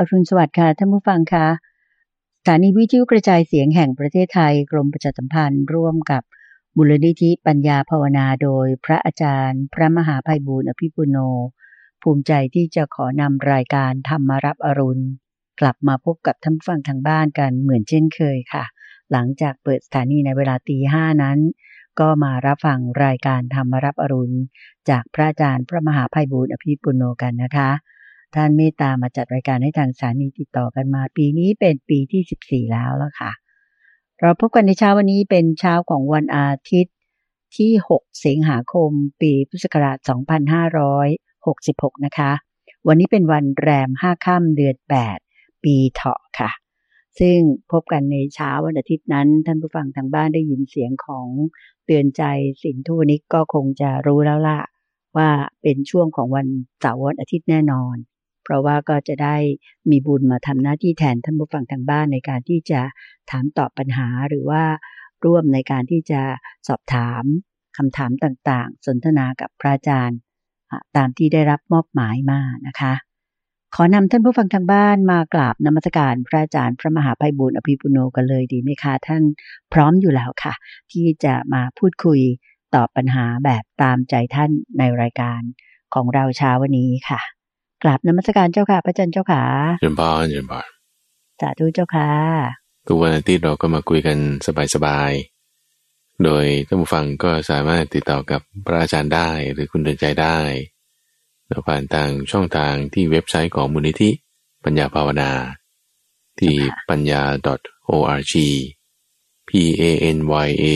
อรุณสวัสดิ์ค่ะท่านผู้ฟังค่ะสถานีวิทยุกระจายเสียงแห่งประเทศไทยกรมประชาสัมพันธ์ร่วมกับมูลนิธิปัญญาภาวนาโดยพระอาจารย์ พระมหาภัยบูร์อภิปุโน ภูมิใจที่จะขอนำรายการธรรมารับอรุณ กลับมาพบกับท่านผู้ฟังทางบ้านกันเหมือนเช่นเคยค่ะ หลังจากเปิดสถานีในเวลาตีห้านั้น ก็มารับฟังรายการธรรมารับอรุณ จากพระอาจารย์พระมหาภัยบูร์อภิปุโนกันนะคะ ท่านเมตตามาจัดรายการให้ทางสถานีติดต่อกันมา ปีนี้เป็นปีที่ 14 แล้วแล้วค่ะ เราพบกันในเช้าวันนี้เป็นเช้าของวันอาทิตย์ที่ 6 สิงหาคม ปีพุทธศักราช 2566 นะคะ วันนี้เป็นวันแรม 5 ค่ำเดือน 8 ปีเถาะค่ะ ซึ่งพบกันในเช้าวันอาทิตย์นั้น ท่านผู้ฟังทางบ้านได้ยินเสียงของเตือนใจสินทุนิกก็คงจะรู้แล้วล่ะว่าเป็นช่วงของวันเสาร์วันอาทิตย์แน่นอน เพราะว่าก็จะได้มีบุญมาทำหน้าที่แทนท่านผู้ฟังทางบ้านในการที่จะถามตอบปัญหาหรือว่าร่วมในการที่จะสอบถามคำถามต่างๆ สนทนากับพระอาจารย์ตามที่ได้รับมอบหมายมานะคะ ขอนำท่านผู้ฟังทางบ้านมากราบนมัสการพระอาจารย์พระมหาภัยบุญอภิปุโนกันเลยดีไหมคะ ท่านพร้อมอยู่แล้วค่ะ ที่จะมาพูดคุยตอบปัญหาแบบตามใจท่านในรายการของเราเช้าวันนี้ค่ะ กราบนมัสการเจ้าค่ะ พระจันเจ้าค่ะเยินบานเยินบานสาธุเจ้าค่ะทุกวันอาทิตย์เราก็มาคุยกันสบายๆ โดยท่านผู้ฟังก็สามารถติดต่อกับพระอาจารย์ได้หรือคุณเดินใจได้เราผ่านทางช่องทางที่เว็บไซต์ของมูลนิธิปัญญาภาวนา ที่ปัญญา .org p a n y a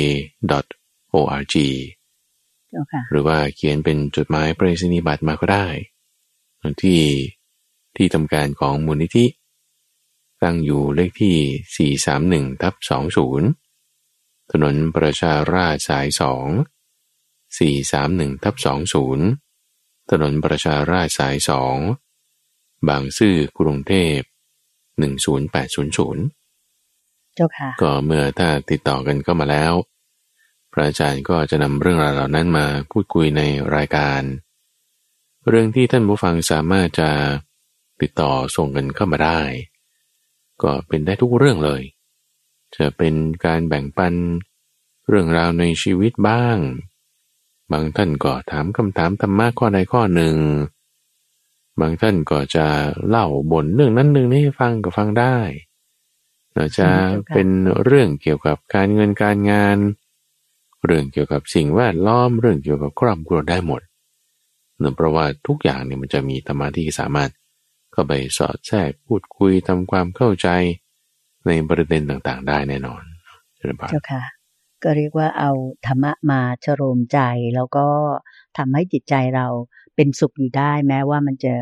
.org หรือว่าเขียนเป็นจดหมายปริศนียบัตรมาก็ได้ ที่ที่ทำการของมูลนิธิ ตั้งอยู่เลขที่ 431ทับ20 ถนนประชาราชสาย 2 431ทับ20 ถนนประชาราชสาย 2 บางซื่อกรุงเทพ 10800 เจ้าค่ะ ก็เมื่อถ้าติดต่อกันก็มาแล้ว พระอาจารย์ก็จะนำเรื่องราวเหล่านั้นมาพูดคุยในรายการ เรื่องที่ท่านผู้ฟังสามารถจะติดต่อส่งกันเข้ามาได้ ก็เป็นได้ทุกเรื่องเลย จะเป็นการแบ่งปันเรื่องราวในชีวิตบ้าง บางท่านก็ถามคำถามธรรมะข้อใดข้อหนึ่ง บางท่านก็จะเล่าบนเรื่องนั้นเรื่องนี้ให้ฟังก็ฟังได้เราจะเป็นเรื่องเกี่ยวกับการเงินการงาน เรื่องเกี่ยวกับสิ่งแวดล้อมเรื่องเกี่ยวกับครอบครัวได้หมด เนื่องเพราะว่าทุกอย่างเนี่ยมันจะมีธรรมะที่สามารถเข้าไปสอดแทรกพูดคุยทำความเข้าใจในประเด็นต่างๆ ได้แน่นอนเจ้าค่ะ ก็เรียกว่าเอาธรรมะมาชโรมใจแล้วก็ทำให้จิตใจเราเป็นสุขอยู่ได้แม้ว่ามันจะ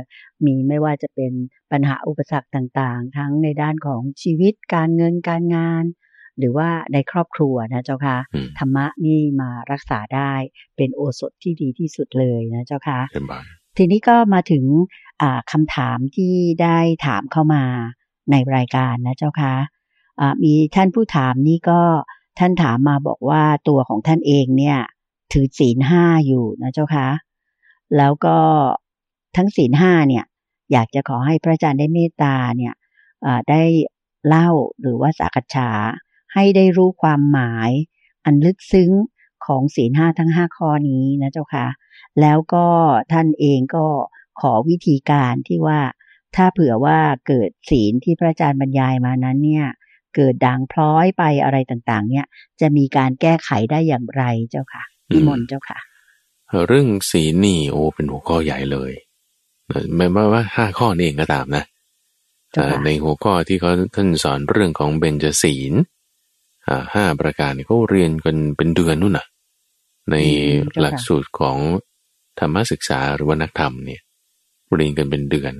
มีไม่ว่าจะเป็นปัญหาอุปสรรคต่างๆ ทั้งในด้านของชีวิตการเงินการงาน หรือว่าในครอบครัวนะเจ้าค่ะธรรมะนี่มารักษาได้เป็นโอสถที่ดีที่สุดเลยนะเจ้าค่ะทีนี้ก็มาถึงคำถามที่ได้ถามเข้ามาในรายการนะเจ้าค่ะมีท่านผู้ถามนี่ก็ท่านถามมาบอกว่าตัวของท่านเองเนี่ย ถือศีลห้าอยู่นะเจ้าค่ะแล้วก็ทั้งศีลห้าเนี่ย อยากจะขอให้พระอาจารย์ได้เมตตาเนี่ยได้เล่าหรือว่าสักษา ให้ได้รู้ความหมาย อันลึกซึ้งของศีลห้าทั้งห้าข้อนี้นะเจ้าค่ะ แล้วก็ท่านเองก็ขอวิธีการที่ว่าถ้าเผื่อว่าเกิดศีลที่พระอาจารย์บรรยายมานั้นเนี่ย เกิดด่างพร้อยไปอะไรต่างๆ เนี่ย จะมีการแก้ไขได้อย่างไรเจ้าค่ะพี่มนเจ้าค่ะ เรื่องศีลนี่โอ้เป็นหัวข้อใหญ่เลยไม่ว่าว่าห้าข้อนี่เองก็ตามนะในหัวข้อที่เขาท่านสอนเรื่องของเบญจศีล ห้าประการเขาเรียนกันเป็นเดือนนู่นน่ะ ในหลักสูตรของธรรมศึกษาหรือว่านักธรรมเนี่ยเรียนกันเป็นเดือน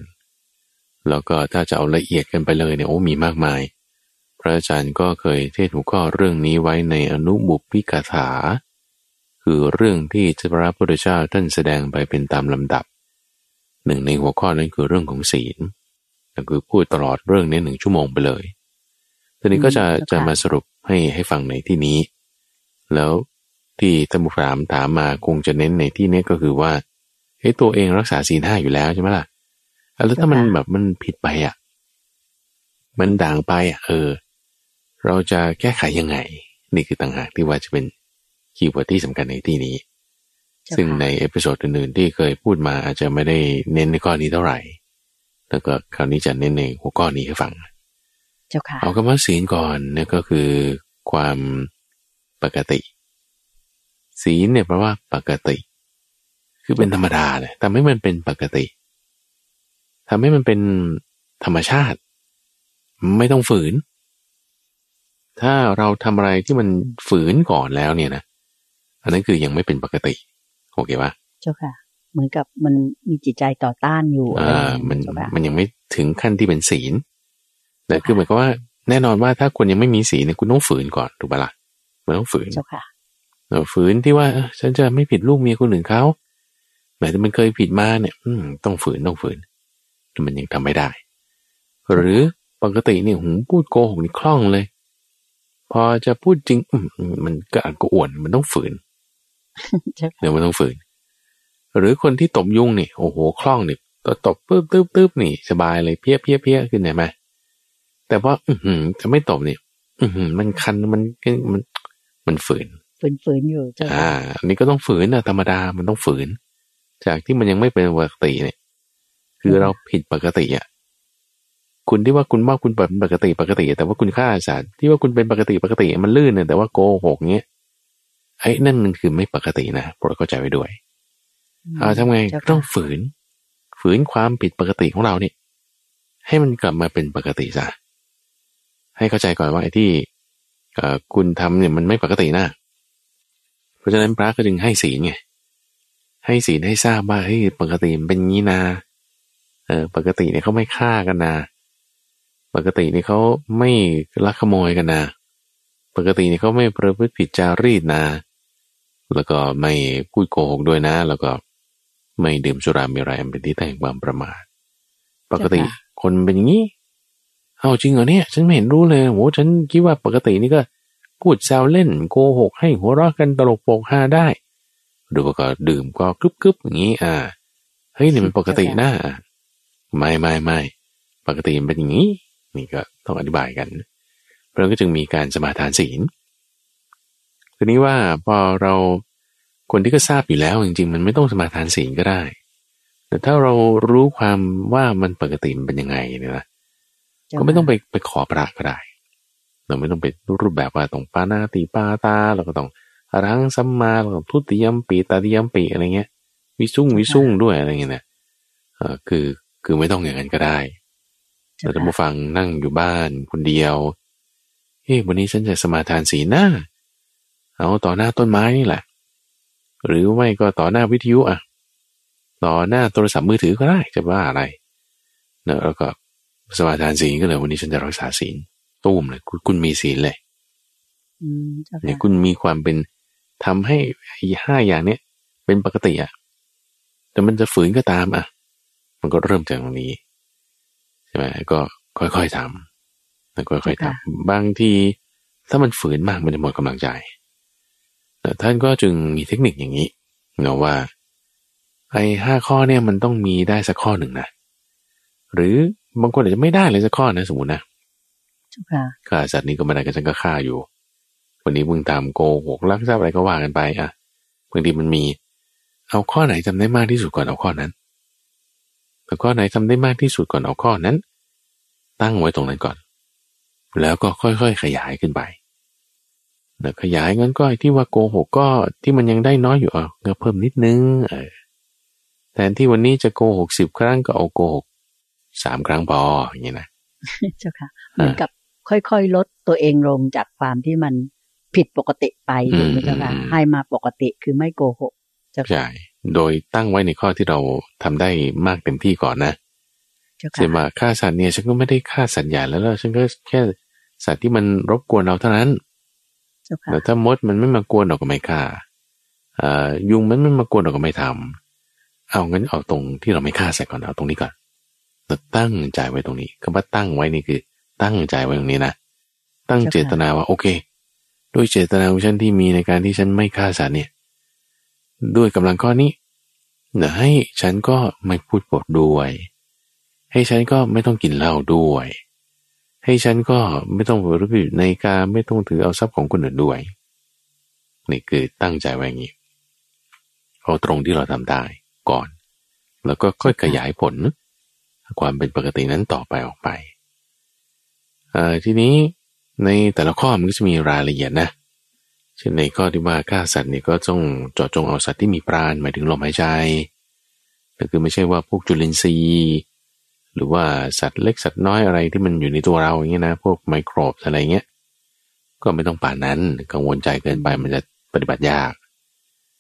แล้วก็ถ้าจะเอาละเอียดกันไปเลยเนี่ยโอ้มีมากมาย พระอาจารย์ก็เคยเทศหัวข้อเรื่องนี้ไว้ในอนุบุพิกาถา คือเรื่องที่พระพุทธเจ้าท่านแสดงไปเป็นตามลำดับ หนึ่งในหัวข้อนั้นคือเรื่องของศีลก็คือพูดตลอดเรื่องนี้หนึ่งชั่วโมงไปเลยทีนี้ก็จะจะมาสรุป ให้ให้ฟังในที่นี้ แล้วที่ท่านผู้ถามถามมาคงจะเน้นในที่นี้ก็คือว่าเฮ้ตัวเองรักษาศีลห้าอยู่แล้วใช่ไหมล่ะแล้วถ้ามันแบบมันผิดไปอะ มันด่างไปอะเออ เราจะแก้ไขยังไง นี่คือต่างหากที่ว่าจะเป็น keyword ที่สำคัญในที่นี้ ซึ่งใน episode อื่นๆที่เคยพูดมาอาจจะไม่ได้เน้นในข้อนี้เท่าไหร่ แล้วก็คราวนี้จะเน้นในหัวข้อนี้ให้ฟัง เจ้าค่ะเอาคำว่าศีลก่อนเนี่ยก็คือความปกติ ศีลเนี่ยแปลว่าปกติ คือเป็นธรรมดาเนี่ยทำให้มันเป็นปกติทำให้มันเป็นธรรมชาติ ไม่ต้องฝืน ถ้าเราทำอะไรที่มันฝืนก่อนแล้วเนี่ยนะอันนั้นคือยังไม่เป็นปกติโอเคปะเจ้าค่ะ เหมือนกับมันมีจิตใจต่อต้านอยู่อะไรอ่าอย่างมันเงี้ยเจ้าค่ะมันยังไม่ถึงขั้นที่เป็นศีล แต่คือหมายความว่าแน่นอนว่าถ้าคุณยังไม่มีศีลเนี่ยคุณต้องฝืนก่อนถูกปะล่ะมันต้องฝืนเจ้าค่ะเออฝืนที่ว่าเอ้อฉันจะไม่ผิดลูกเมียคนอื่นเขาแหมแต่มันเคยผิดมาเนี่ย อืมต้องฝืนต้องฝืนแต่มันยังทำไม่ได้ หรือปกติเนี่ยหูพูดโกหกนี่คล่องเลย พอจะพูดจริงอืมมันก็อักก็อ่วนมันต้องฝืนเจ้าค่ะเดี๋ยวมันต้องฝืน หรือคนที่ตบยุงนี่โอ้โหคล่องนี่ตบตบปึ๊บปึ๊บปึ๊บนี่ สบายเลยเพี้ยเพี้ยเพี้ยขึ้นเห็นไหม แต่ว่า อือหือจะไม่ตบเนี่ย อือหือมันคันมันมันมันฝืน ฝืนๆอยู่เจ้าอ่าค่ะอันนี้ก็ต้องฝืนนะธรรมดามันต้องฝืน จากที่มันยังไม่เป็นปกติเนี่ย คือเราผิดปกติอะคุณที่ว่าคุณว่าคุณเป็นปกติปกติ แต่ว่าคุณฆ่าสัตว์ที่ว่าคุณเป็นปกติปกติมันลื่นเนี่ยแต่ว่าโกหกเงี้ยไอ้นั่นมันคือไม่ปกตินะโปรดเข้าใจไว้ด้วยเอาทำไงเจ้าค่ะต้องฝืน ฝืนความผิดปกติของเราเนี่ยให้มันกลับมาเป็นปกติซะ ให้เข้าใจก่อนว่าไอ้ที่เอ่อคุณทำเนี่ยมันไม่ปกตินะ เพราะฉะนั้นพระก็จึงให้ศีลไง ให้ศีลให้ทราบว่าเฮ้ยปกติมันเป็นงี้นะเออปกติเนี่ยเขาไม่ฆ่ากันนะปกติเนี่ยเขาไม่ลักขโมยกันนะปกติเนี่ยเขาไม่ประพฤติผิดจารีตนะแล้วก็ไม่พูดโกหกด้วยนะ แล้วก็ไม่ดื่มสุรามีอะไรอันเป็นที่ตั้งแห่งความประมาท ปกติคนเป็นอย่างนี้ เอาจริงเหรอเนี่ย ฉันไม่เห็นรู้เลยโหฉันคิดว่าปกตินี่ก็พูดแซวเล่นโกหกให้หัวเราะกันตลกโปกฮาได้ดูว่าก็ดื่มก็กรึบกรึบอย่างนี้ อ่า เฮ้ยนี่มันปกตินะไม่ไม่ไม่ปกติมันเป็นอย่างนี้ นี่ก็ต้องอธิบายกันเพราะฉะนั้นก็จึงมีการสมาทานศีลทีนี้ว่าพอเราคนที่ก็ทราบอยู่แล้วจริงๆ มันไม่ต้องสมาทานศีลก็ได้ แต่ถ้าเรารู้ความว่ามันปกติมันเป็นยังไงเนี่ยนะเจ้า ก็ไม่ต้องไปไปขอพระก็ได้ เราไม่ต้องไปรูปแบบว่าต้องปานาติปาตาเราก็ต้องอรังสัมมาเราก็ทุติยมปีตาติยมปีอะไรเงี้ย วิสุงวิสุงด้วยอะไรเงี้ยนะเออคือคือไม่ต้องอย่างนั้นก็ได้เจ้าแต่ถ้าค่ะมาฟังนั่งอยู่บ้านคนเดียวเฮ้ยวันนี้ฉันจะสมาทานศีลนะเอาต่อหน้าต้นไม้นี่แหละ หรือไม่ก็ต่อหน้าวิทยุอะ ต่อหน้าโทรศัพท์มือถือก็ได้จะว่าอะไรเนอะแล้วก็ สมาทานศีลก็เลยวันนี้ฉันจะรักษาศีลตุ้มเลยคุณคุณมีศีลเลยอืมเจ้าเนี่ยค่ะคุณมีความเป็นทำให้ไอ้ห้าอย่างเนี้ยเป็นปกติอะแต่มันจะฝืนก็ตามอะ มันก็เริ่มจากตรงนี้ใช่ไหมก็ค่อยๆทำแล้วค่อยๆทำบางทีถ้ามันฝืนมากมันจะหมดกำลังใจแต่ท่านก็จึงมีเทคนิคอย่างนี้เนาะว่าไอ้ห้าข้อเนี่ยมันต้องมีได้สักข้อหนึ่งนะ หรือบางคนอาจจะไม่ได้เลยสักข้อนะสมมตินะเจ้าค่ะฆ่าสัตว์นี้ก็ไม่ได้ก็ฉันก็ฆ่าอยู่ วันนี้มึงตามโกหกลักทรัพย์อะไรก็ว่ากันไปอะบางทีมันมี เอาข้อไหนจำได้มากที่สุดก่อนเอาข้อนั้นแต่ข้อไหนทำได้มากที่สุดก่อนเอาข้อนั้น ตั้งไว้ตรงนั้นก่อน แล้วก็ค่อยๆขยายขึ้นไปแล้วขยายงั้นก็ไอ้ที่ว่าโกหกก็ที่มันยังได้น้อยอยู่อะก็เพิ่มนิดนึงเออแทนที่วันนี้จะโกหกสิบครั้งก็เอาโกหก สามครั้งพออย่างนี้นะเจ้าค่ะเหมือนกับค่อยๆ ลดตัวเองลงจากความที่มันผิดปกติไปถูกไหมเจ้าค่ะอืมให้มาปกติคือไม่โกหกเจ้าค่ะใช่โดยตั้งไว้ในข้อที่เราทำได้มากเต็มที่ก่อนนะเจ้าเช่นค่ะว่าฆ่าสัตว์เนี่ยฉันก็ไม่ได้ฆ่าสัตว์ใหญ่แล้วแล้วฉันก็แค่สัตว์ที่มันรบกวนเราเท่านั้นเจ้าค่ะแต่ถ้ามดมันไม่มากวนเราก็ไม่ฆ่าเอ่อยุงมันไม่มากวนเราก็ไม่ทำเอางั้นเอาตรงที่เราไม่ฆ่าใส่ก่อนเอาตรงนี้ก่อนเรา ตั้งใจไว้ตรงนี้คำว่าตั้งไว้นี่คือ ตั้งใจไว้ตรงนี้นะ ตั้งเจตนาว่าโอเค ด้วยเจตนาของฉันที่มีในการที่ฉันไม่ฆ่าสัตว์เนี่ย ด้วยกำลังข้อนี้เดี๋ยวให้ฉันก็ไม่พูดปดด้วย ให้ฉันก็ไม่ต้องกินเหล้าด้วย ให้ฉันก็ไม่ต้องรู้ผิดในการไม่ต้องถือเอาทรัพย์ของคนอื่นด้วย นี่คือตั้งใจไว้อย่างนี้เอาตรงที่เราทำได้ก่อน แล้วก็ค่อยขยายผล ความเป็นปกตินั้นต่อไปออกไปทีนี้ในแต่ละข้อมันก็จะมีรายละเอียดนะเช่นในข้อที่ว่าฆ่าสัตว์นี่ก็ต้องเจาะจงเอาสัตว์ที่มีปราณหมายถึงลมหายใจแต่คือไม่ใช่ว่าพวกจุลินทรีย์หรือว่าสัตว์เล็กสัตว์น้อยอะไรที่มันอยู่ในตัวเราอย่างเงี้ยนะพวกไมโครบอะไรเงี้ยก็ไม่ต้องป่านนั้นกังวลใจเกินไปมันจะปฏิบัติยาก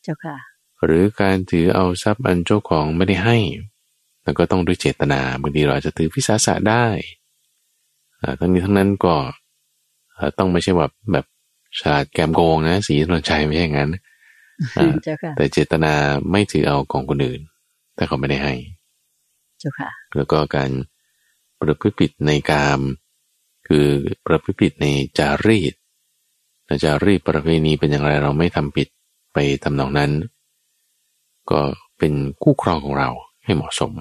เจ้าค่ะ หรือการถือเอาทรัพย์อันเจ้าของไม่ได้ให้ แล้วก็ต้องด้วยเจตนาบางทีเราอาจจะถือพิสาสะได้ทั้งนี้ทั้งนั้นก็ต้องไม่ใช่แบบแบบฉลาดแกมโกงนะ สีนนใจไม่ใช่งั้นแต่เจตนาไม่ถือเอาของคนอื่นถ้าเขาไม่ได้ให้เจ้าค่ะ แล้วก็การประพฤติผิดในกาม คือประพฤติผิดในจารีตจารีตประเพณีเป็นอย่างไรเราไม่ทำผิดไปทำนองนั้น ก็เป็นคู่ครองของเรา ให้เหมาะสม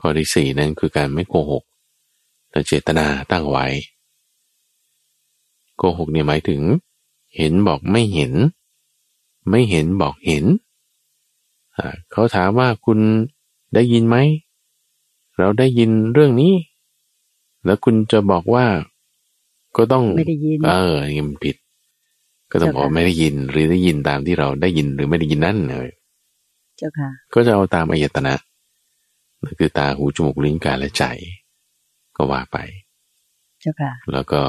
ข้อที่สี่นั้นคือการไม่โกหกแต่เจตนาตั้งไว้ โกหกเนี่ยหมายถึง เห็นบอกไม่เห็น ไม่เห็นบอกเห็น เขาถามว่าคุณได้ยินไหม เราได้ยินเรื่องนี้ แล้วคุณจะบอกว่า ก็ต้องไม่ได้ยินเออนี่มันผิด ก็ต้องบอกไม่ได้ยินหรือได้ยินตามที่เราได้ยินหรือไม่ได้ยินนั่นเลย เจ้าค่ะ ก็จะเอาตามอายตนะนั่นคือตาหูจมูกลิ้นกายและใจ ก็ว่าไป เจ้าค่ะ แล้วก็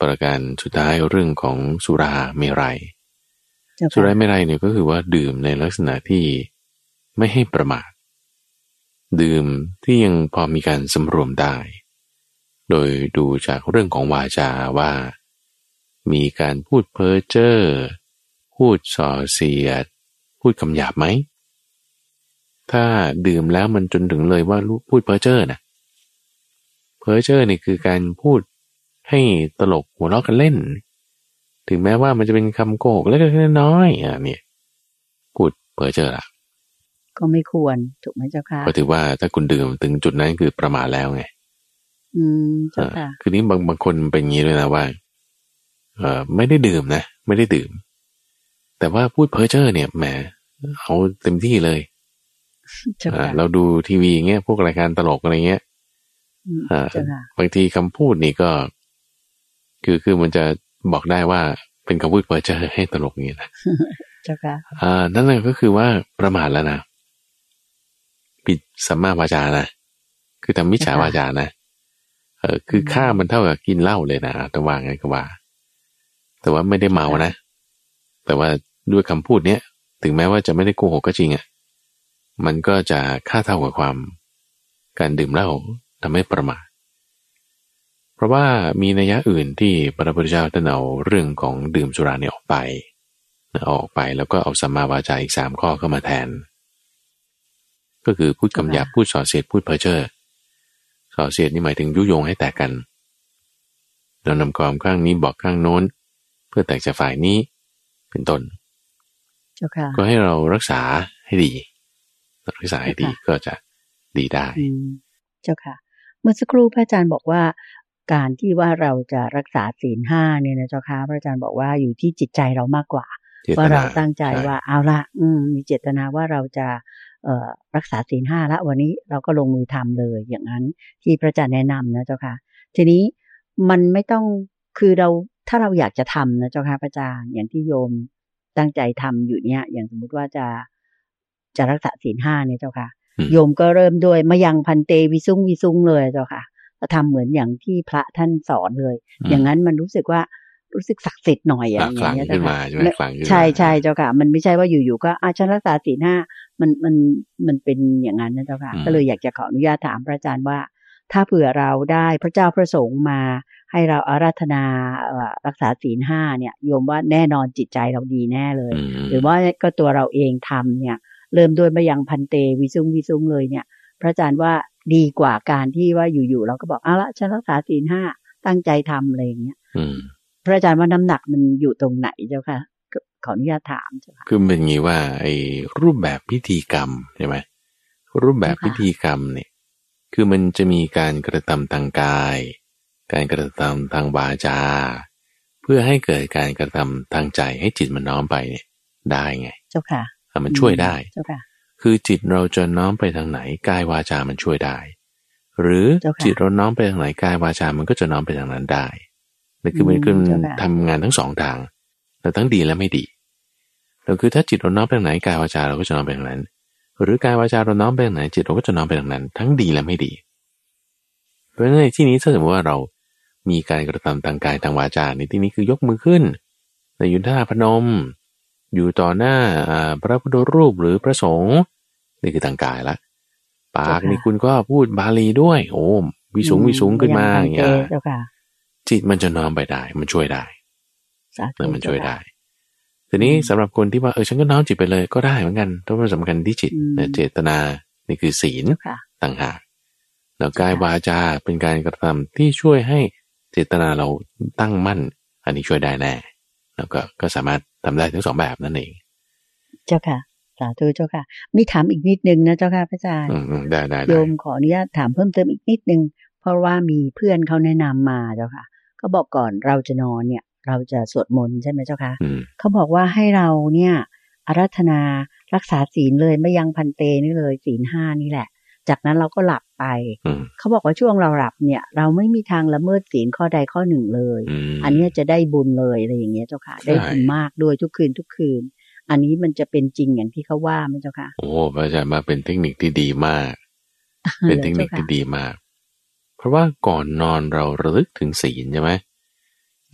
ประการสุดท้ายเรื่องของสุราเมรัยสุราเมรัยเนี่ยก็คือว่าดื่มในลักษณะที่ไม่ให้ประมาท ดื่มที่ยังพอมีการสำรวมได้ โดยดูจากเรื่องของวาจาว่า มีการพูดเพ้อเจ้อพูดส่อเสียด พูดคำหยาบไหม ถ้าดื่มแล้วมันจนถึงเลยว่าพูดเพ้อเจ้อนะเพ้อเจ้อนี่คือการพูดให้ตลกหัวเราะกันเล่น ถึงแม้ว่ามันจะเป็นคำโกหกเล็กๆน้อยๆอะเนี่ยพูดเพ้อเจ้อละก็ไม่ควรถูกไหมเจ้าค่ะก็ถือว่าถ้าคุณดื่มถึงจุดนั้นคือประมาทแล้วไง อืมเจ้าค่ะคือนี้บางบางคนเป็นอย่างนี้เลยนะว่าเออไม่ได้ดื่มนะ ไม่ได้ดื่ม แต่ว่าพูดเพ้อเจ้อเนี่ยแหมเอาเต็มที่เลย เราดูทีวีเงี้ยพวกรายการตลกอะไรเงี้ยบางทีคำพูดนี่ก็ คือคือมันจะบอกได้ว่าเป็นคำพูดเพ้อเจ้อให้ตลกอย่างนี้นะเจ้าค่ะอ่านั่นก็คือว่าประมาทแล้วนะปิดสัมมาวาจานะคือทำมิจฉาวาจานะเออคือค่ามันเท่ากับกินเหล้าเลยนะแต่ว่าไงก็ว่า แต่ว่าไม่ได้เมานะแต่ว่าด้วยคำพูดเนี้ยถึงแม้ว่าจะไม่ได้โกหกก็จริงอะ่ะ มันก็จะค่าเท่ากับความ การดื่มเหล้าทำให้ประมาทเพราะว่ามีนัยยะอื่นที่พระพุทธเจ้าท่านเอาเรื่องของดื่มสุราเนี่ยออกไปออกไปแล้วก็เอาสัมมาวาจาอีกสามข้อเข้ามาแทน ก็คือพูดคำหยาบพูดส่อเสียดพูดเพ้อเจ้อส่อเสียดนี่หมายถึงยุยงให้แตกกันเรานำความข้างนี้บอกข้างโน้น เพื่อแตกจากฝ่ายนี้เป็นต้นก็ให้เรารักษาให้ดี รักษาให้ดีก็จะดีได้ เจ้าค่ะ เมื่อสักครู่พระอาจารย์บอกว่า การที่ว่าเราจะรักษาศีลห้าเนี่ยนะเจ้าค่ะพระอาจารย์บอกว่าอยู่ที่จิตใจเรามากกว่าว่าเราตั้งใจว่าเอาละอืมมีเจตนาว่าเราจะรักษาศีลห้าละวันนี้เราก็ลงมือทำเลยอย่างนั้นที่พระอาจารย์แนะนำนะเจ้าค่ะ ทีนี้มันไม่ต้องคือเราถ้าเราอยากจะทำนะเจ้าค่ะพระอาจารย์อย่างที่โยมตั้งใจทำอยู่เนี่ย อย่างสมมุติว่าจะ จะรักษาศีลห้าเนี่ยเจ้าค่ะ โยมก็เริ่มด้วยมายังพันเตวิซุงวิซุงเลยเจ้าค่ะก็ทำเหมือนอย่างที่พระท่านสอนเลย อย่างนั้นมันรู้สึกว่ารู้สึกศักดิ์สิทธิ์หน่อยอย่างเงี้ยเจ้าค่ะใช่ใช่เจ้าค่ะ มันไม่ใช่ว่าอยู่ๆก็อาชันรักษาศีลห้ามันมันมันเป็นอย่างนั้นนะเจ้าค่ะ ก็เลยอยากจะขออนุญาตถามพระอาจารย์ว่า ถ้าเผื่อเราได้พระเจ้าพระสงฆ์มาให้เราอาราธนารักษาศีลห้าเนี่ยโยมว่าแน่นอนจิตใจเราดีแน่เลย หรือว่าก็ตัวเราเองทำเนี่ย เริ่มด้วยมายังพันเตวิซุงวิซุงเลยเนี่ย พระอาจารย์ว่าดีกว่าการที่ว่าอยู่ๆเราก็บอกเอาละฉันรักษาศีลห้าตั้งใจทำอะไรอย่างเงี้ยพระอาจารย์ว่าน้ำหนักมันอยู่ตรงไหนเจ้าค่ะขออนุญาตถามเจ้าค่ะคือเป็นงี้ว่าไอ้รูปแบบพิธีกรรมใช่ไหมรูปแบบพิธีกรรมเนี่ย คือมันจะมีการกระทำทางกาย การกระทำทางวาจา เพื่อให้เกิดการกระทำทางใจให้จิตมันน้อมไปเนี่ยได้ไง เจ้าค่ะ มันช่วยได้เจ้าค่ะคือจิตเราจะน้อมไปทางไหนกายวาจามันช่วยได้ หรือเจ้าค่ะจิตเราน้อมไปทางไหนกายวาจามันก็จะน้อมไปทางนั้นได้นั่นคือมันคืออืมเจ้าค่ะทำงานทั้งสองทางแต่ทั้งดีและไม่ดีเราคือถ้าจิตเราน้อมไปทางไหนกายวาจาเราก็จะน้อมไปทางนั้น หรือกายวาจาเราน้อมไปทางไหนจิตเราก็จะน้อมไปทางนั้น ทั้งดีและไม่ดี เพราะฉะนั้นในที่นี้ถ้าสมมติว่าเรามีการกระทำทางกายทางวาจาในที่นี้คือยกมือขึ้นในยุทธาพนม อยู่ต่อหน้าอ่าพระพุทธรูปหรือพระสงฆ์นี่คือทางกายละปากเจ้าค่ะนี่คุณก็พูดบาลีด้วย โอ้วิสูงวิสูงขึ้นมาอย่างเงี้ยเจ้าค่ะจิตมันจะน้อมไปได้ มันช่วยได้สาธุเออมันช่วยได้เจ้าค่ะทีนี้อืมสำหรับคนที่ว่าเออฉันก็น้อมจิตไปเลยก็ได้เหมือนกันเพราะว่าสำคัญที่จิตอืมนะเจตนานี่คือศีลเจ้าค่ะต่างหากแล้วกายวาจาเป็นการกระทำที่ช่วยให้เจตนาเราตั้งมั่น อันนี้ช่วยได้แน่แล้วก็ก็สามารถ ทำได้ทั้งสองแบบนั่นเอง เจ้าค่ะ สาธุเจ้าค่ะ มีถามอีกนิดนึงนะเจ้าค่ะพระอาจารย์อืมอืมได้ได้โยได้มขออนุญาตถามเพิ่มเติมอีกนิดนึง เพราะว่ามีเพื่อนเขาแนะนำมาเจ้าค่ะเขาบอกก่อนเราจะนอนเนี่ย เราจะสวดมนต์ใช่ไหมเจ้าค่ะอืมเขาบอกว่าให้เราเนี่ยอารัธนารักษาศีลเลยไม่ยังพันเตนี่เลยศีลห้านี่แหละ จากนั้นเราก็หลับไปอืมเขาบอกว่าช่วงเราหลับเนี่ย เราไม่มีทางละเมิดศีลข้อใดข้อหนึ่งเลยอืมอันเนี้ยจะได้บุญเลยอะไรอย่างเงี้ยเจ้าค่ะใช่ได้บุญมากด้วยทุกคืนทุกคืน อันนี้มันจะเป็นจริงอย่างที่เขาว่าไหมเจ้าค่ะ โอ้พระอาจารย์มาเป็นเทคนิคที่ดีมาก เป็นเทคนิคที่ดีมาก เพราะว่าก่อนนอนเราระลึกถึงศีลใช่ไหม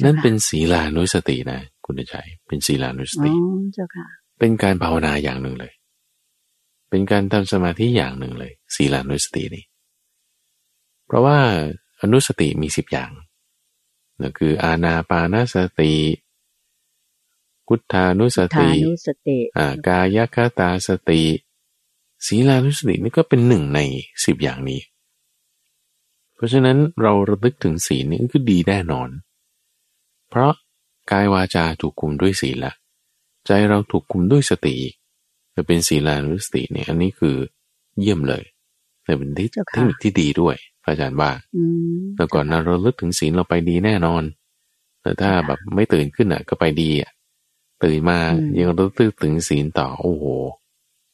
นั่นเป็นศีลานุสตินะ คุณชัยเป็นศีลานุสอ๋อติเจ้าค่ะเป็นการภาวนาอย่างหนึ่งเลย เป็นการทำสมาธิอย่างหนึ่งเลย ศีลานุสตินี่ เพราะว่าอนุสติมีสิบอย่างนั่นคือ อาณาปานสติพุทธานุสทาตินุสติอ่ากายคตาสติ ศีลานุสตินี่ก็เป็นหนึ่งในสิบอย่างนี้ เพราะฉะนั้นเราระลึกถึงศีลนี่ก็คือดีแน่นอน เพราะกายวาจาถูกคุมด้วยศีลละ ใจเราถูกคุมด้วยสติอีก จะเป็นศีลานุสติเนี่ย อันนี้คือเยี่ยมเลย แต่เป็นที่เจ้าเทค่ะคนิคที่ดีด้วยพระอาจารย์ว่าอืมแล้วก่อนนะเราลึกถึงศีลเราไปดีแน่นอน แต่ถ้าแบบไม่ตื่นขึ้นอะ ก็ไปดีอะตื่นมายังระลึกถึงศีลต่อโอ้โห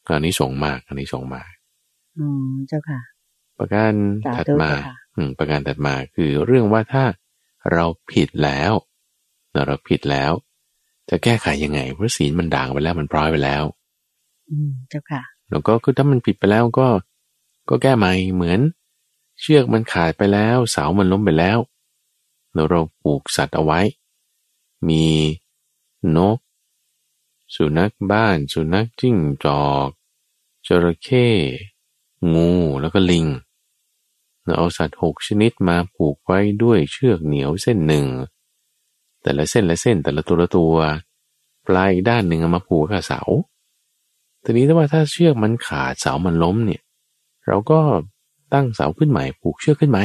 อันนี้ส่งส์มาก อันนี้ส่งส์มากอืมเจ้าค่ะ ประการสาถัดธุมาเจ้าค่ะอืม ประการถัดมาคือเรื่องว่าถ้าเราผิดแล้วเราผิดแล้ว จะแก้ไขยังไงเพราะศีลมันด่างไปแล้วมันพร้อยไปแล้วอืม เจ้าค่ะ แล้วก็คือถ้ามันผิดไปแล้วก็ ก็แก้ใหม่เหมือน เชือกมันขาดไปแล้วเสามันล้มไปแล้วแล้วเราปลูกสัตว์เอาไว้ มีนก สุนัขบ้าน สุนัขจิ้งจอกจระเข้งูแล้วก็ลิงเราเอาสัตว์หกชนิดมาผูกไว้ด้วยเชือกเหนียวเส้นหนึ่ง แต่ละเส้นละเส้นแต่ละตัวละตัว ปลายด้านหนึ่งเอามาผูกกับเสา ทีนี้ถ้าว่าถ้าเชือกมันขาดเสามันล้มเนี่ย เราก็ตั้งเสาขึ้นใหม่ผูกเชือกขึ้นไหม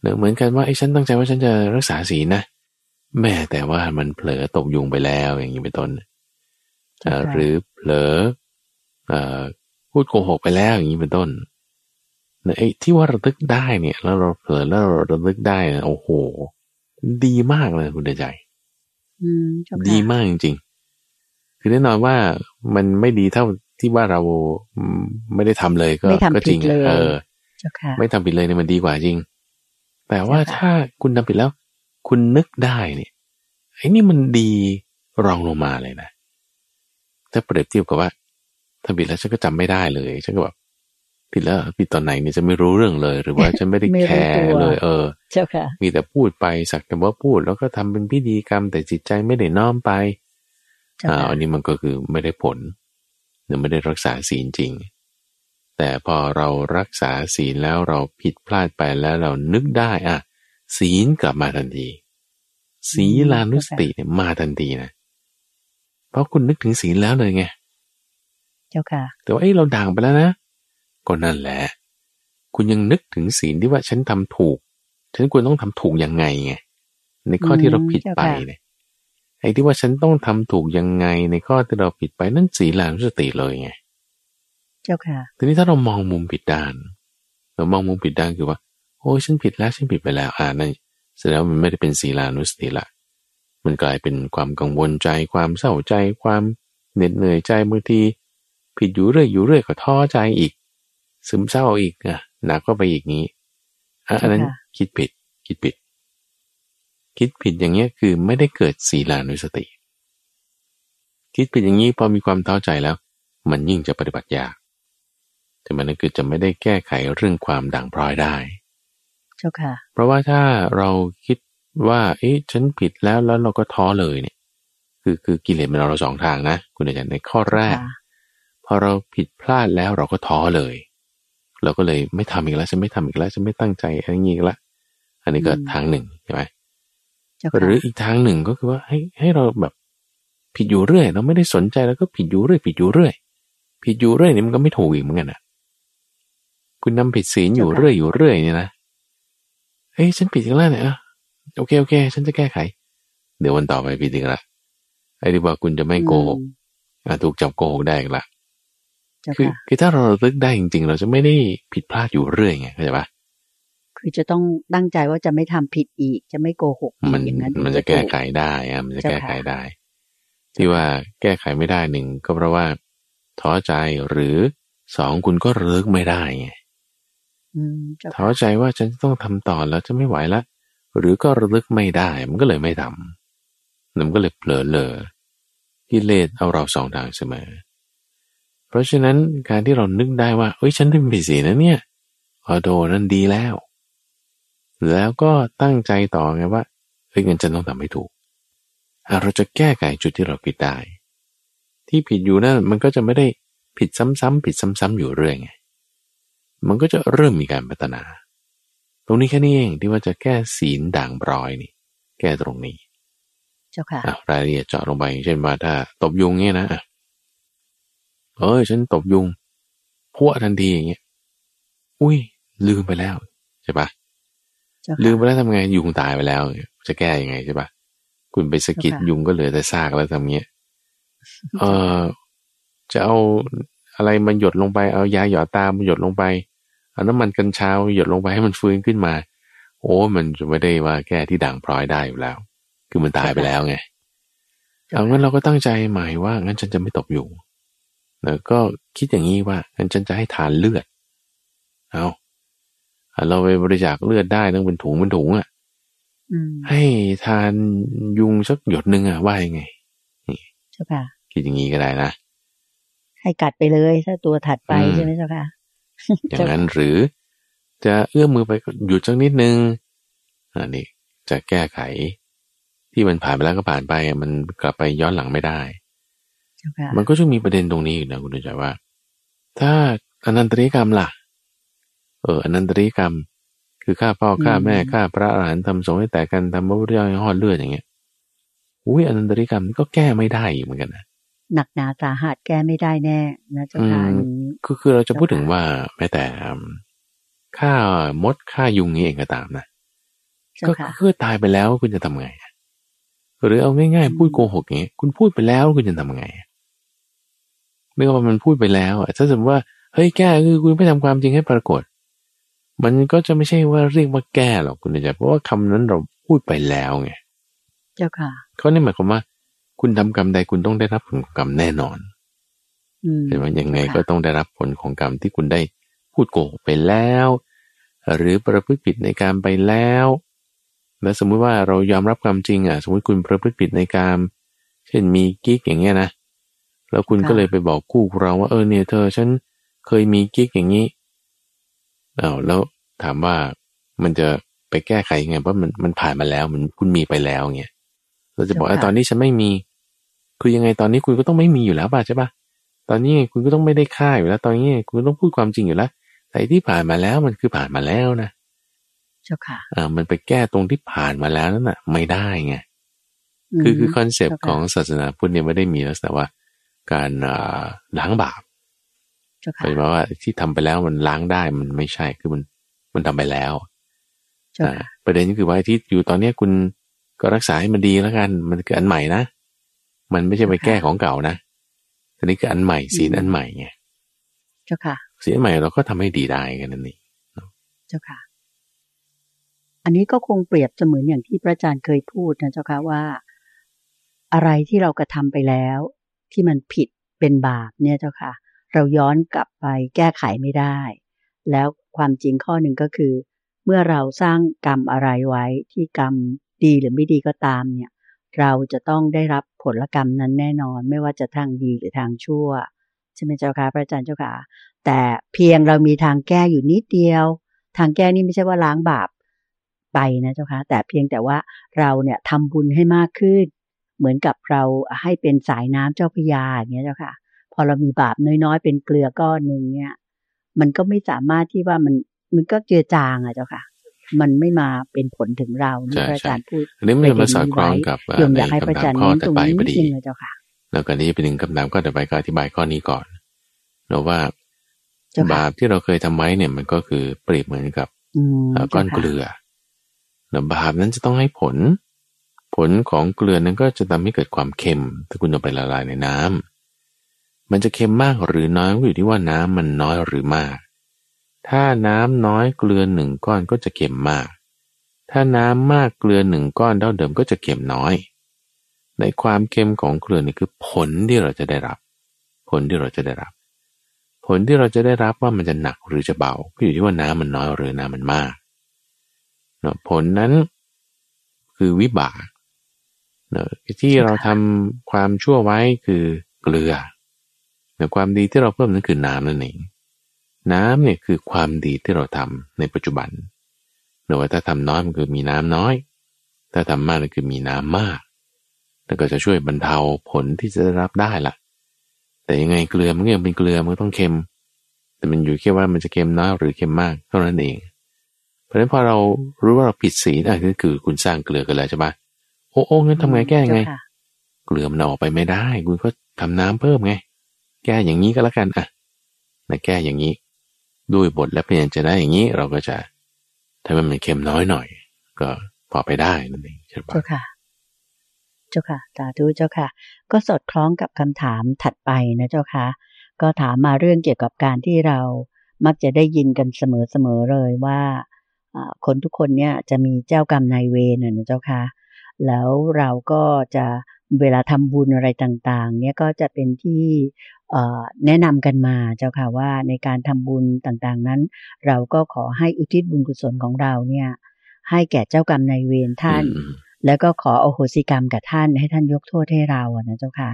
เนอะเหมือนกันว่าไอ้ฉันตั้งใจว่าฉันจะรักษาศีลนะ แม่แต่ว่ามันเผลอตกยุงไปแล้วอย่างนี้เป็นต้นเอ่อค่ะหรือเผลอเอ่อพูดโกหกไปแล้วอย่างนี้เป็นต้นเนอะไอ้ที่ว่าระลึกได้เนี่ย แล้วเราเผลอแล้วเราระลึกได้นะโอ้โห ดีมากเลยคุณเดชใจอืมเจ้าค่ะดีมากจริงๆ คือแน่นอนว่ามันไม่ดีเท่าที่ว่าเราอืมไม่ได้ทำเลยก็ไม่ทำก็จริงผิดเลยอะเออเจ้าค่ะไม่ทำผิดเลยเนี่ยมันดีกว่าจริง แต่ว่าใช่ค่ะถ้าคุณทำผิดแล้ว คุณนึกได้เนี่ยไอ้นี่มันดีรองลงมาเลยนะ ถ้าเปรียบเทียบกับว่าทำผิดแล้วฉันก็จำไม่ได้เลยฉันก็แบบผิดแล้วผิดตอนไหนเนี่ยจะไม่รู้เรื่องเลย หรือว่าฉันไม่ได้ไม่รู้แคร์ตัวเลย เออเจ้าค่ะมีแต่พูดไปสักแต่ว่าพูด แล้วก็ทำเป็นพิธีกรรมแต่จิตใจไม่ได้น้อมไปเจ้า อ่าค่ะอันนี้มันก็คือไม่ได้ผลหรือไม่ได้รักษาศีลจริง แต่พอเรารักษาศีลแล้วเราผิดพลาดไปแล้วเรานึกได้อะศีลกลับมาทันที ศีลานุสติเนี่ยมาทันทีนะเพราะคุณนึกถึงศีลแล้วเลยไงเจ้าค่ะ แต่ว่าเอ้ยเราด่างไปแล้วนะก็นั่นแหละ คุณยังนึกถึงศีลที่ว่าฉันทำถูก ฉันควรต้องทำถูกยังไงไงในข้อที่เราผิดไปเนี่ย ไอ้ที่ว่าฉันต้องทำถูกยังไงในข้อที่เราผิดไปนั่นศีลานุสติเลยไง เจ้าค่ะ ทีนี้ถ้าเรามองมุมผิดด้าน เรามองมุมผิดด้านคือว่า โอ้ยฉันผิดแล้วฉันผิดไปแล้ว อ่านั่นแสดงว่ามันไม่ได้เป็นศีลานุสติละ มันกลายเป็นความกังวลใจ ความเศร้าใจ ความเหน็ดเหนื่อยใจบางทีผิดอยู่เรื่อยอยู่เรื่อยก็ท้อใจอีก ซึมเศร้าอีกอะหนักก็ไปอีกนี้อันนั้นคิดผิดคิดผิด คิดผิดอย่างเงี้ยคือไม่ได้เกิดศีลานุสติ คิดผิดอย่างนี้พอมีความท้อใจแล้ว มันยิ่งจะปฏิบัติยากแต่มันคือจะไม่ได้แก้ไขเรื่องความด่างพร้อยได้ เจ้าค่ะ เพราะว่าถ้าเราคิดว่า เอ๊ะฉันผิดแล้วแล้วเราก็ท้อเลยเนี่ย คือคือกิเลสมันเราสองทางนะ คุณอาจารย์ในข้อแรก พอเราผิดพลาดแล้วเราก็ท้อเลย เราก็เลยไม่ทำอีกแล้วฉันไม่ทำอีกแล้วฉันไม่ตั้งใจอะไรอย่างนี้ละ อันนี้ก็ทางหนึ่งใช่ไหม หรืออีกทางหนึ่งก็คือว่าให้ให้เราแบบผิดอยู่เรื่อย เราไม่ได้สนใจแล้วก็ผิดอยู่เรื่อย ผิดอยู่เรื่อย ผิดอยู่เรื่อยนี่มันก็ไม่ถูกอีกเหมือนกันนะคุณนำผิดศีลอยู่เรื่อยอยู่เรื่อยเนี่ยนะเฮ้ยฉันผิดอีกแล้วเนี่ยโอเคโอเค ฉันจะแก้ไข เดี๋ยววันต่อไปผิดอีกละไอ้ที่ว่าคุณจะไม่โกหกถูกจับโกหกได้อีกละคือคือถ้าเราลึกได้จริงๆ เราจะไม่ได้ผิดพลาดอยู่เรื่อยไงเข้าใจปะ คือจะต้องตั้งใจว่าจะไม่ทำผิดอีก จะไม่โกหกมันอย่างนั้นมันจะแก้ไขได้อะมันจะแก้ไขได้ ที่ว่าแก้ไขไม่ได้หนึ่งก็เพราะว่าท้อใจหรือสองคุณก็เลิกไม่ได้ไงท้อใจว่าฉันต้องทำต่อแล้วจะไม่ไหวละ หรือก็ระลึกไม่ได้มันก็เลยไม่ทำมันก็เลยเผลอเลยกิเลสเอาเราสองทางเสมอ เพราะฉะนั้นการที่เรานึกได้ว่าเอ้ยฉันทำผิดสีนะเนี่ยออโดนั่นดีแล้ว แล้วก็ตั้งใจต่อไงว่าเฮ้ยเงินฉันต้องทำให้ถูกเราจะแก้ไขจุดที่เราผิดได้ ที่ผิดอยู่นั่นมันก็จะไม่ได้ผิดซ้ำๆผิดซ้ำๆอยู่เรื่อยไงมันก็จะเริ่มมีการพัฒนา ตรงนี้แค่นี้เองที่ว่าจะแก้ศีลด่างบรอยนี่ แก้ตรงนี้ เจ้าค่ะรายละเอียดเจาะลงไปเช่นว่าถ้า ตบยุงเงี้ยนะเอ้ยฉันตบยุงพัวทันทีอย่างเงี้ย อุ้ยลืมไปแล้วใช่ปะ ลืมไปแล้วทำไงยุงตายไปแล้ว จะแก้ยังไงใช่ปะคุณไปสกิดยุงก็เหลือแต่ซากแล้วทำเงี้ยเออจะเอาอะไรมันหยดลงไปเอายาหยอดตามมันหยดลงไปเอาน้ำมันกัญชาหยดลงไปให้มันฟื้นขึ้นมา โอ้มันจะไม่ได้ว่าแก้ที่ด่างพร้อยได้อยู่แล้ว คือมันตายไปแล้วไงเอางั้นเราก็ตั้งใจหมายว่างั้นฉันจะไม่ตกอยู่แล้วก็คิดอย่างนี้ว่างั้นฉันจะให้ทานเลือด เอา เราไปบริจาคเลือดได้ต้องเป็นถุงเป็นถุงอะให้ทานยุงสักหยดหนึ่งอะว่ายังไงนี่ใช่ค่ะคิดอย่างนี้ก็ได้นะให้กัดไปเลยถ้าตัวถัดไปใช่ไหมเจ้าค่ะอย่างนั้นหรือจะเอื้อมมือไปหยุดสักนิดนึงอันนี้จะแก้ไข ที่มันผ่านไปแล้วก็ผ่านไปมันกลับไปย้อนหลังไม่ได้ มันก็จะมีประเด็นตรงนี้อยู่นะคุณใจว่า ถ้าอนันตริกรรมล่ะ เอออนันตริกรรม คือฆ่าพ่อฆ่าแม่ฆ่าพระอรหันต์ทำสงฆ์ให้แต่กันทำพระพุทธเจ้าให้หอดเลือดอย่างเงี้ยอุ้ยอนันตริกรรมนี่ก็แก้ไม่ได้เหมือนกันนะหนักหนาสาหัสแก้ไม่ได้แน่นะเจ้าค่ะคือคือเราจะพูดถึงว่าแม้แต่ค่ามดค่ายุงนี้เองก็ตามนะก็คือตายไปแล้วคุณจะทำไงหรือเอาง่ายๆพูดโกหกอย่างนี้คุณพูดไปแล้วคุณจะทำไงเมื่อว่ามันพูดไปแล้วถ้าสมมติว่าเฮ้ยแก้คือคุณไม่ทำความจริงให้ปรากฏ มันก็จะไม่ใช่ว่าเรียกว่าแก้หรอกคุณจะเพราะว่าคำนั้นเราพูดไปแล้วไง เจ้าค่ะเขานี่หมายความว่า คุณทำกรรมใดคุณต้องได้รับผลของกรรมแน่นอนเห็นไหมยังไงก็ต้องได้รับผลของกรรมที่คุณได้พูดโกหกไปแล้ว หรือประพฤติผิดในการไปแล้วแล้วสมมุติว่าเรายอมรับความจริงอะ สมมติคุณประพฤติผิดในการเช่นมีกิ๊กอย่างเงี้ยนะแล้วคุณก็เลยไปบอกคู่เราว่าเออเนี่ยเธอฉันเคยมีกิ๊กอย่างนี้ เอาแล้วถามว่ามันจะไปแก้ไขยังไงเพราะมันมันผ่านมาแล้วมันคุณมีไปแล้วเงี้ยเราจะบอกว่าตอนนี้ฉันไม่มี คือยังไงตอนนี้คุณก็ต้องไม่มีอยู่แล้วป่ะใช่ป่ะตอนนี้คุณก็ต้องไม่ได้ค่าอยู่แล้ว ตอนนี้คุณต้องพูดความจริงอยู่แล้วแต่ที่ผ่านมาแล้วมันคือผ่านมาแล้วนะเจ้าค่ะอ่ามันไปแก้ตรงที่ผ่านมาแล้วนั่นน่ะ ไม่ได้ไงคือคือคอนเซปต์ของศาสนาพุทธเนี่ยไม่ได้มีลักษณะว่า การล้างบาป หมายว่าที่ทำไปแล้วมันล้างได้มันไม่ใช่คือมันมันทำไปแล้วประเด็นก็คือว่าที่อยู่ตอนเนี้คุณก็รักษาให้มันดีแล้วกัน มันคืออันใหม่นะ มันไม่ใช่ไปแก้ของเก่านะทีนี้คืออันใหม่ศีลอันใหม่ไงเจ้าค่ะศีลใหม่เราก็ทำให้ดีได้กันนั่นเองเจ้าค่ะ อันนี้ก็คงเปรียบเสมือนอย่างที่พระอาจารย์เคยพูดนะเจ้าค่ะว่า อะไรที่เรากระทำไปแล้ว ที่มันผิดเป็นบาปเนี่ยเจ้าค่ะเเราย้อนกลับไปแก้ไขไม่ได้ แล้วความจริงข้อหนึ่งก็คือ เมื่อเราสร้างกรรมอะไรไว้ที่กรรมดีหรือไม่ดีก็ตามเนี่ย เราจะต้องได้รับผลกรรมนั้นแน่นอน ไม่ว่าจะทางดีหรือทางชั่วใช่ไหมเจ้าค่ะพระอาจารย์เจ้าค่ะ แต่เพียงเรามีทางแก้อยู่นิดเดียว ทางแก้นี่ไม่ใช่ว่าล้างบาปไปนะเจ้าค่ะแต่เพียงแต่ว่าเราเนี่ยทำบุญให้มากขึ้น เหมือนกับเราให้เป็นสายน้ำเจ้าพยาอย่างเงี้ยเจ้าค่ะ อเรามีบาปน้อยๆ เป็นเกลือก้อนหนึ่งเนี่ย มันก็ไม่สามารถที่ว่ามันมันก็เจือจางอะเจ้าค่ะ มันไม่มาเป็นผลถึงเรานี่พระอาจารย์พูดอันนี้มันมาสอดคล้องกับโยมอยากให้พระอาจารย์ข้อเน้นตต่รองไปนี้พนิอดดีนึงนะเจ้าค่ะ แล้วก็นี้เป็นหนึ่งคำถามข้อต่อไปก็อธิบายข้อนี้ก่อนเนาะว่าเจ้าค่ะบาปที่เราเคยทำไว้เนี่ยมันก็คือเปรียบเหมือนกับอืมเอ่อก้อนเกลือแล้วบาปนั้นจะต้องให้ผล ผลของเกลือนั้นก็จะทำให้เกิดความเค็ม ถ้าคุณเอาไปละลายในน้ำ มันจะเค็มมากหรือน้อยก็อยู่ที่ว่าน้ำมันน้อยหรือมาก ถ้าน้ำน้อยเกลือหนึ่งก้อนก็จะเค็มมาก ถ้าน้ำมากเกลือหนึ่งก้อนเท่าเดิมก็จะเค็มน้อย ในความเค็มของเกลือนี่คือผลที่เราจะได้รับ ผลที่เราจะได้รับ ผลที่เราจะได้รับว่ามันจะหนักหรือจะเบาก็อยู่ที่ว่าน้ำมันน้อยหรือน้ำมันมากเนาะผลนั้นคือวิบากเนาะที่เราทำความชั่วไว้คือเกลือ แต่ความดีที่เราเพิ่มนั้นคือน้ำนั่นเองน้ำเนี่ยคือความดีที่เราทำในปัจจุบันเนาะว่าถ้าทำน้อยมันคือมีน้ำน้อย ถ้าทำมากก็คือมีน้ำมากแล้วก็จะช่วยบรรเทาผลที่จะได้รับได้ล่ะ แต่ยังไงเกลือมันก็ยังเป็นเกลือมันก็ต้องเค็ม แต่มันอยู่แค่ว่ามันจะเค็มน้อยหรือเค็มมากเท่านั้นเอง เพราะฉะนั้นพอเรารู้ว่าเราผิดศีลอะนั่นคือคุณสร้างเกลือกันแล้วใช่ปะโอ้โอ้งั้นทำไงแก้ยังไงเจ้าค่ะเกลือมันเอาออกไปไม่ได้ คุณก็ทำน้ำเพิ่มไง แก้อย่างนี้ก็แล้วกันอะนะแก้อย่างนี้ ด้วยบทและเพียงจะได้อย่างนี้ เราก็จะทำให้มันเค็มน้อยหน่อย ก็พอไปได้นั่นเองใช่ปะเจ้าค่ะ เจ้าค่ะสาธุเจ้าค่ะ ก็สอดคล้องกับคำถามถัดไปนะเจ้าค่ะ ก็ถามมาเรื่องเกี่ยวกับการที่เรามักจะได้ยินกันเสมอๆเลยว่าคนทุกคนเนี่ยจะมีเจ้ากรรมนายเวรนนะเจ้าค่ะ แล้วเราก็จะ เวลาทำบุญอะไรต่างๆ เนี่ยก็จะเป็นที่เอ่อแนะนำกันมาเจ้าค่ะว่าในการทำบุญต่างๆนั้น เราก็ขอให้อุทิศบุญกุศลของเราเนี่ย ให้แก่เจ้ากรรมนายเวรท่านอืมแล้วก็ขออโหสิกรรมกับท่านให้ท่านยกโทษให้เราอะนะเจ้าค่ะ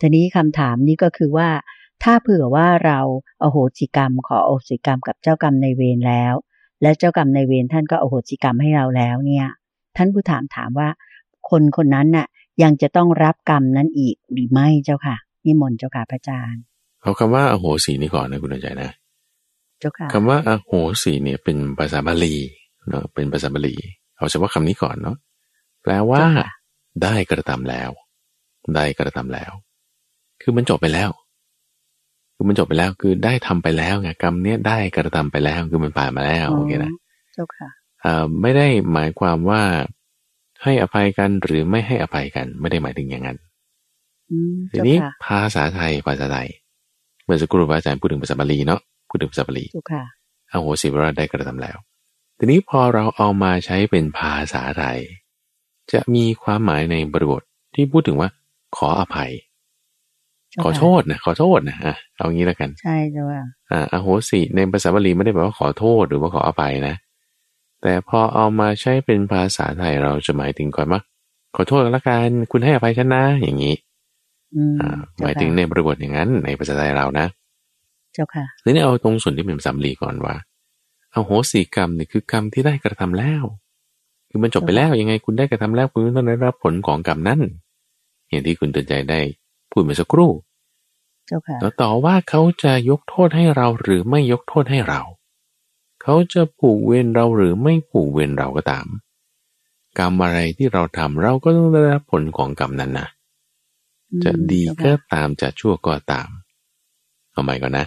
ทีนี้คำถามนี้ก็คือว่า ถ้าเผื่อว่าเราอโหสิกรรม ขออโหสิกรรมกับเจ้ากรรมในายเวรแล้ว และเจ้ากรรมในายเวรท่านก็อโหสิกรรมให้เราแล้วเนี่ย ท่านผู้ถามถามว่า คนคนนั้นน่ะ ยังจะต้องรับกรรมนั้นอีกหรือไม่เจ้าค่ะนิมนต์เจ้าค่ะพระอาจารย์ เอาคำว่าอโหสีนี่ก่อนนะคุณอาจารย์นะ เจ้าค่ะคำว่าอโหสีเนี่ยเป็นภาษาบาลีเนาะเป็นภาษาบาลีเอาเฉพาะคำนี้ก่อนเนาะแปลว่าเจ้าค่ะได้กระทำแล้ว ได้กระทำแล้ว คือมันจบไปแล้ว คือมันจบไปแล้วคือได้ทำไปแล้วไงกรรมเนี้ยได้กระทำไปแล้วคือมันผ่านมาแล้วโอเคนะเจ้าค่ะเอ่อไม่ได้หมายความว่า ให้อภัยกันหรือไม่ให้อภัยกัน ไม่ได้หมายถึงอย่างนั้นอืมทีเจ้านี้ค่ะภาษาไทยภาษาไทยเมื่อสักครู่พระอาจารย์พูดถึงภาษาบาลีเนาะพูดถึงภาษาบาลีเจ้าค่ะอโหสิวราได้กระทำแล้ว ทีนี้พอเราเอามาใช้เป็นภาษาไทย จะมีความหมายในบริบทที่พูดถึงว่า ขออภัยเจ้าขอค่ะโทษนะขอโทษนะอะเอางี้แล้วกัน ใช่เจ้าค่ะอ่าอโหสิในภาษาบาลีไม่ได้แปลว่าขอโทษหรือว่าขออภัยนะ แต่พอเอามาใช้เป็นภาษาไทยเราจะหมายถึงก่อนว่าขอโทษกันละกันคุณให้อภัยฉันนะ อย่างนี้อืมอ่าหเจ้มายถึงในบริบทอย่างนั้น ในภาษาไทยเรานะ เจ้าค่ะทีนี้เอาตรงส่วนที่เป็นภาษาบาลีก่อนว่าอโหสิกรรมนี่คือกรรมที่ได้กระทำแล้ว คือมันจบไปแล้วยังไงคุณได้กระทำแล้วคุณก็ต้องได้รับผลของกรรมนั้นอย่างที่คุณเตือนใจได้พูดเมื่อสักครู่เจ้าค่ะแล้วต่อว่าเขาจะยกโทษให้เราหรือไม่ยกโทษให้เรา เขาจะผูกเวรเราหรือไม่ผูกเวรเราก็ตาม กรรมอะไรที่เราทำเราก็ต้องได้รับผลของกรรมนั้นนะอืมจะดีเจ้าก็ค่ะตามจะชั่วก็ตาม เอาใหม่ก่อนนะ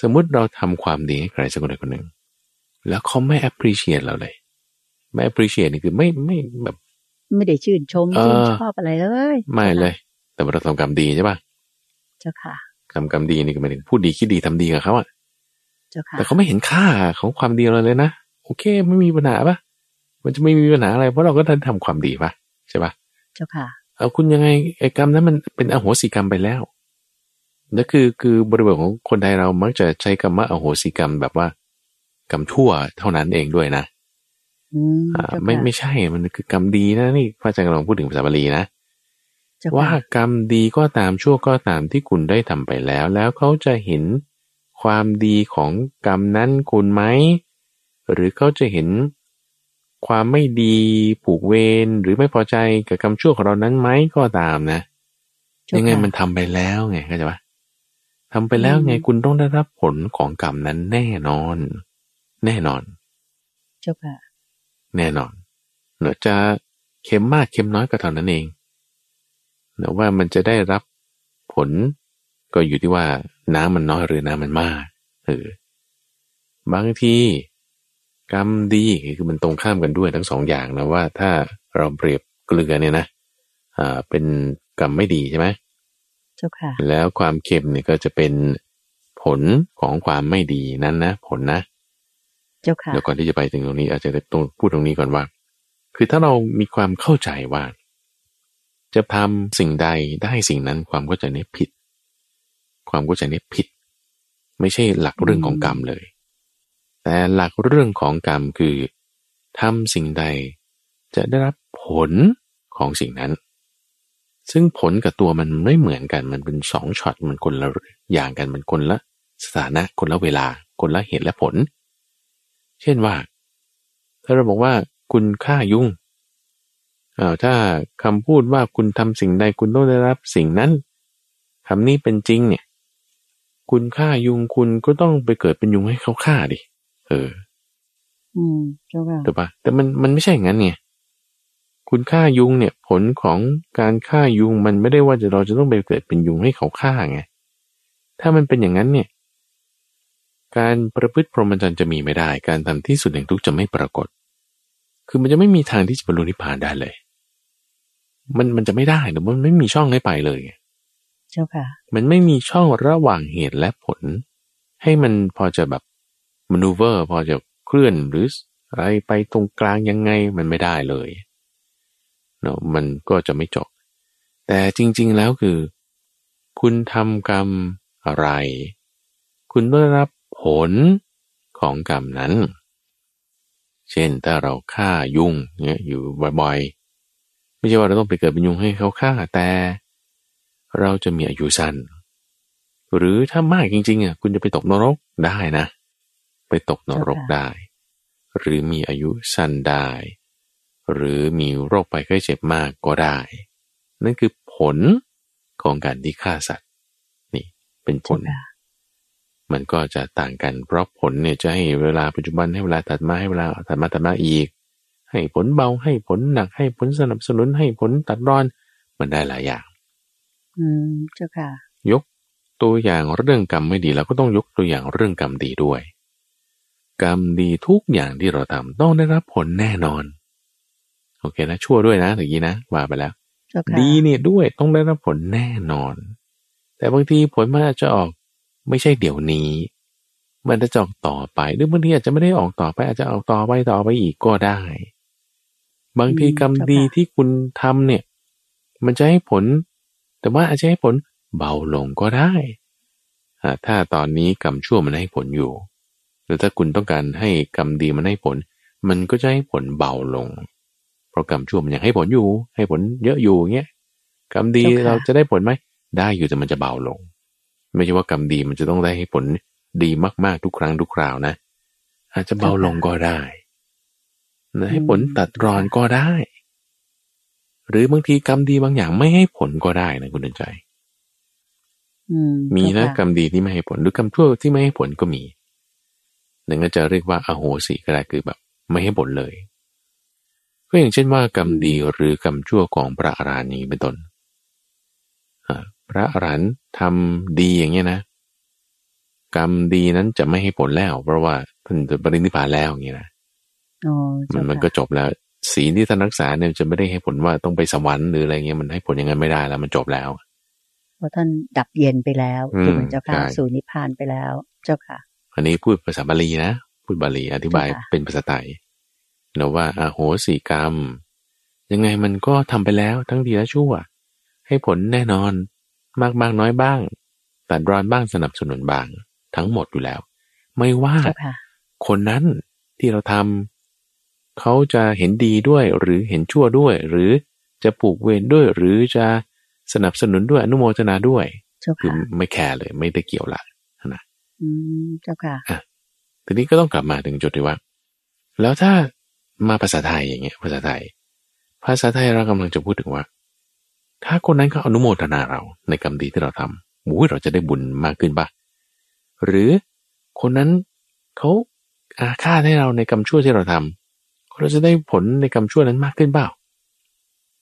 สมมุติเราทำความดีให้ใครสักคนใดคนหนึ่ง แล้วเขาไม่ appreciate เราเลย ไม่ appreciate นี่คือไม่ไม่แบบ ไม่ได้ชื่นชมเออชื่นชอบอะไรเลย ไม่เลย แต่ว่าเราทำกรรมดีใช่ปะเจ้าค่ะทำกรรมดีนี่ก็หมายถึงพูดดีคิดดีทำดีกับเขาอะเจ้าค่ะ แต่เขาไม่เห็นค่าของความดีเราเลยนะโอเค ไม่มีปัญหาปะมันจะไม่มีปัญหาอะไรเพราะเราก็ได้ทำความดีปะใช่ปะเจ้าค่ะเอาคุณยังไงไอ้กรรมนั้นมันเป็นอโหสิกรรมไปแล้วนั่นคือคือบริบทของคนไทยเรามักจะใช้คำว่าอโหสิกรรมแบบว่ากรรมชั่วเท่านั้นเองด้วยนะอืมอ่าเจ้าไม่ค่ะไม่ใช่มันคือกรรมดีนะนี่พระอาจารย์กำลังพูดถึงภาษาบาลีนะเจ้าว่าค่ะกรรมดีก็ตามชั่วก็ตามที่คุณได้ทำไปแล้ว แล้วเขาจะเห็น ความดีของกรรมนั้นคุณไหม หรือเขาจะเห็น ความไม่ดีผูกเวรหรือไม่พอใจกับกรรมชั่วของเรานั้นไหมก็ตามนะเจ้าค่ะยังไงมันทำไปแล้วไงเข้าใจปะทำไปแล้วไงอืมคุณต้องได้รับผลของกรรมนั้นแน่นอน แน่นอน เจ้าค่ะ แน่นอนเนอะจะเค็มมากเค็มน้อยก็เท่านั้นเองเนอะว่ามันจะได้รับผลก็อยู่ที่ว่า น้ำมันน้อยหรือน้ำมันมากเออบางทีกรรมดีคือมันตรงข้ามกันด้วยทั้งสองอย่างนะว่าถ้าเราเปรียบเกลือเนี่ยนะอ่าเป็นกรรมไม่ดีใช่ไหมเจ้าค่ะ แล้วความเค็มเนี่ยก็จะเป็นผลของความไม่ดีนั้นนะผลนะเจ้าค่ะเดี๋ยวก่อนที่จะไปถึงตรงนี้ อาจจะต้องพูดตรงนี้ก่อนว่า คือถ้าเรามีความเข้าใจว่า จะทำสิ่งใดได้สิ่งนั้นความเข้าใจนี้ผิด ความเข้าใจนี้ผิด ไม่ใช่หลักเรื่องของกรรมเลย แต่หลักเรื่องของกรรมคือทำสิ่งใดจะได้รับผลของสิ่งนั้น ซึ่งผลกับตัวมันไม่เหมือนกัน มันเป็นสองช็อต มันคนละอย่างกัน มันคนละสถานะ คนละเวลา คนละเหตุและผล เช่นว่า ถ้าเราบอกว่าคุณฆ่ายุงอ้าวถ้าคำพูดว่าคุณทำสิ่งใดคุณต้องได้รับสิ่งนั้นคำนี้เป็นจริงเนี่ย คุณฆ่ายุงคุณก็ต้องไปเกิดเป็นยุงให้เขาฆ่าดิ เออ อืมเจ้าค่ะถูกปะแต่มันมันไม่ใช่อย่างนั้นไงคุณฆ่ายุงเนี่ย ผลของการฆ่ายุงมันไม่ได้ว่าจะเราจะต้องไปเกิดเป็นยุงให้เขาฆ่าไง ถ้ามันเป็นอย่างนั้นเนี่ย การประพฤติพรหมจรรย์จะมีไม่ได้ การทำที่สุดแห่งทุกข์จะไม่ปรากฏ คือมันจะไม่มีทางที่จะบรรลุนิพพานได้เลย มันมันจะไม่ได้หรือมันไม่มีช่องให้ไปเลย เจ้าค่ะ มันไม่มีช่องระหว่างเหตุและผล ให้มันพอจะแบบมนูเวอร์พอจะเคลื่อนหรืออะไรไปตรงกลางยังไงมันไม่ได้เลยเนาะมันก็จะไม่จบ แต่จริง ๆแล้วคือ คุณทำกรรมอะไร คุณได้รับผลของกรรมนั้น เช่นถ้าเราฆ่ายุงเนี่ยอยู่บ่อยๆ ไม่ใช่ว่าเราต้องไปเกิดเป็นยุงให้เขาฆ่าแต่ เราจะมีอายุสั้น หรือถ้ามากจริงๆอะคุณจะไปตกนรกได้นะ ไปตกนรกเจ้าค่ะได้ หรือมีอายุสั้นได้ หรือมีโรคไปไข้เจ็บมากก็ได้ นั่นคือผลของการที่ฆ่าสัตว์ นี่เป็นผเจ้าลค่ะมันก็จะต่างกันเพราะผลเนี่ยจะให้เวลาปัจจุบันให้เวลาถัดมาให้เวลาถัดมาถัดมาอีก ให้ผลเบาให้ผลหนักให้ผลสนับสนุนให้ผลตัดรอนมันได้หลายอย่าง อืมเจ้าค่ะ ยกตัวอย่างเรื่องกรรมไม่ดีเราก็ต้องยกตัวอย่างเรื่องกรรมดีด้วย กรรมดีทุกอย่างที่เราทำต้องได้รับผลแน่นอน โอเคนะชั่วด้วยนะถึงนี้นะว่าไปแล้วเจ้าค่ะดีเนี่ยด้วยต้องได้รับผลแน่นอน แต่บางทีผลมันอาจจะออกไม่ใช่เดี๋ยวนี้ มันจะออกต่อไปหรือบางทีอาจจะไม่ได้ออกต่อไป อาจจะออกต่อไปต่อไปอีกก็ได้ บางทีกรรมดีที่คุณทำเนี่ย มันจะให้ผล แต่ว่าอาจจะให้ผลเบาลงก็ได้อ่าถ้าตอนนี้กรรมชั่วมันให้ผลอยู่ หรือถ้าคุณต้องการให้กรรมดีมันให้ผล มันก็จะให้ผลเบาลง เพราะกรรมชั่วมันยังให้ผลอยู่ ให้ผลเยอะอยู่เงี้ย กรรมดีเจ้าค่ะเราจะได้ผลไหม ได้อยู่แต่มันจะเบาลง ไม่ใช่ว่ากรรมดีมันจะต้องได้ให้ผลดีมากๆทุกครั้งทุกคราวนะ อาจจะเบาลงก็ได้นะให้ผลตัดรอนก็ได้ หรือบางทีกรรมดีบางอย่างไม่ให้ผลก็ได้นะคุณเดินใจอืมมีนะเจ้าค่กรรมดีที่ไม่ให้ผลหรือกรรมชั่วที่ไม่ให้ผลก็มีนั่นก็จะเรียกว่าอโหสิก็ได้คือแบบ ไม่ให้ผลเลย ก็อย่างเช่นว่ากรรมดีหรือกรรมชั่วของพระอรหันต์นี้เป็นต้นอ่าพระอรหันต์ทำดีอย่างเงี้ยนะ กรรมดีนั้นจะไม่ให้ผลแล้ว เพราะว่าท่านจะปรินิพพานแล้วอย่างเงี้ยนะอ๋อมัเจ้านมันค่ะก็จบแล้ว ศีลที่ท่านรักษาเนี่ยจะไม่ได้ให้ผลว่าต้องไปสวรรค์หรืออะไรเงี้ยมันให้ผลอย่างนั้นไม่ได้แล้วมันจบแล้วเพราะท่านดับเย็นไปแล้วอืมถูกไหมเจ้าค่ะใช่สู่นิพพานไปแล้ว เจ้าค่ะ อันนี้พูดภาษาบาลีนะพูดบาลีอธิบายเจ้าค่ะเป็นภาษาไทยนะว่าอาโหสิกรรม ยังไงมันก็ทำไปแล้วทั้งดีและชั่ว ให้ผลแน่นอนมากบ้างน้อยบ้างตัดรอนบ้างสนับสนุนบ้าง ทั้งหมดอยู่แล้ว ไม่ว่าเจ้าค่ะคนนั้นที่เราทำ เขาจะเห็นดีด้วยหรือเห็นชั่วด้วย หรือจะผูกเวรด้วย หรือจะสนับสนุนด้วยอนุโมทนาด้วยเจ้าคือค่ะไม่แคร์เลยไม่ได้เกี่ยวละนะอืมเจ้าค่ะทีนี้ก็ต้องกลับมาถึงจุดที่ว่า แล้วถ้ามาภาษาไทยอย่างเงี้ย ภาษาไทย ภาษาไทยเรากำลังจะพูดถึงว่า ถ้าคนนั้นเขาอนุโมทนาเราในกรรมดีที่เราทำโอ้ยเราจะได้บุญมากขึ้นปะหรือคนนั้นเขาอาฆาตให้เราในกรรมชั่วที่เราทำ เราจะได้ผลในกรรมชั่วนั้นมากขึ้นเปล่า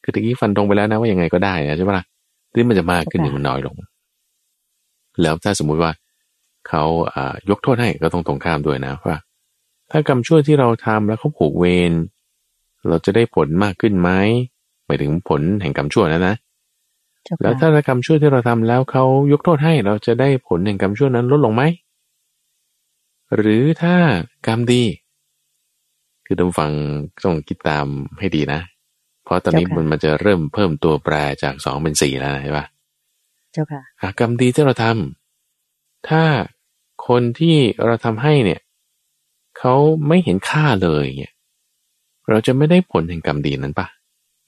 คือตะกี้ฟันตรงไปแล้วนะว่ายังไงก็ได้นะใช่ปะล่ะทีนี้มันจะมากขึ้นหรือมันน้อยลง แล้วถ้าสมมุติว่าเขาอ่ายกโทษให้ก็ต้องตรงข้ามด้วยนะว่าถ้ากรรมชั่วที่เราทำแล้วเขาผูกเวรเราจะได้ผลมากขึ้นไหมหมายถึงผลแห่งกรรมชั่วนะนะเจ้าแล้วค่ะถ้ากรรมชั่วที่เราทำแล้วเขายกโทษให้เราจะได้ผลแห่งกรรมชั่วนั้นลดลงไหมหรือถ้ากรรมดี คือต้องฟังต้องคิดตามให้ดีนะ เพราะตอนนี้มันมันจะเริ่มเพิ่มตัวแปรจากสองเป็นสี่แล้วนะใช่ปะเจ้าค่ะอะกรรมดีที่เราทำถ้าคนที่เราทำให้เนี่ยเขาไม่เห็นค่าเลยเนี่ยเราจะไม่ได้ผลแห่งกรรมดีนั้นปะ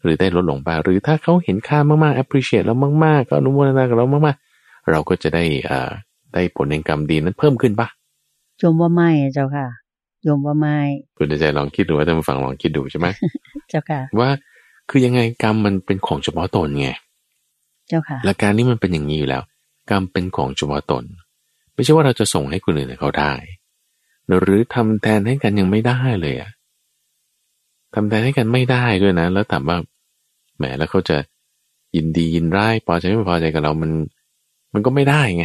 หรือได้ลดลงปะหรือถ้าเขาเห็นค่ามากๆ appreciate เรามากๆก็อนุโมทนากับเรามากๆ เราก็จะได้อ่าได้ผลแห่งกรรมดีนั้นเพิ่มขึ้นปะโยมว่าไม่เจ้าค่ะ โยมว่าไม่คุณใจลองคิดดูว่าท่านผู้ฟังลองคิดดูใช่ไหมเจ้าค่ะ ว่าคือยังไงกรรมมันเป็นของเฉพาะตนไงเจ้าค่ะหลักการนี้มันเป็นอย่างนี้อยู่แล้ว กรรมเป็นของเฉพาะตน ไม่ใช่ว่าเราจะส่งให้คนอื่นเขาได้ หรือทำแทนให้กันยังไม่ได้เลยอะทำแทนให้กันไม่ได้ด้วยนะ แล้วถามว่าแหมแล้วเขาจะยินดียินร้ายพอใจไม่พอใจกับเรามัน มันก็ไม่ได้ไง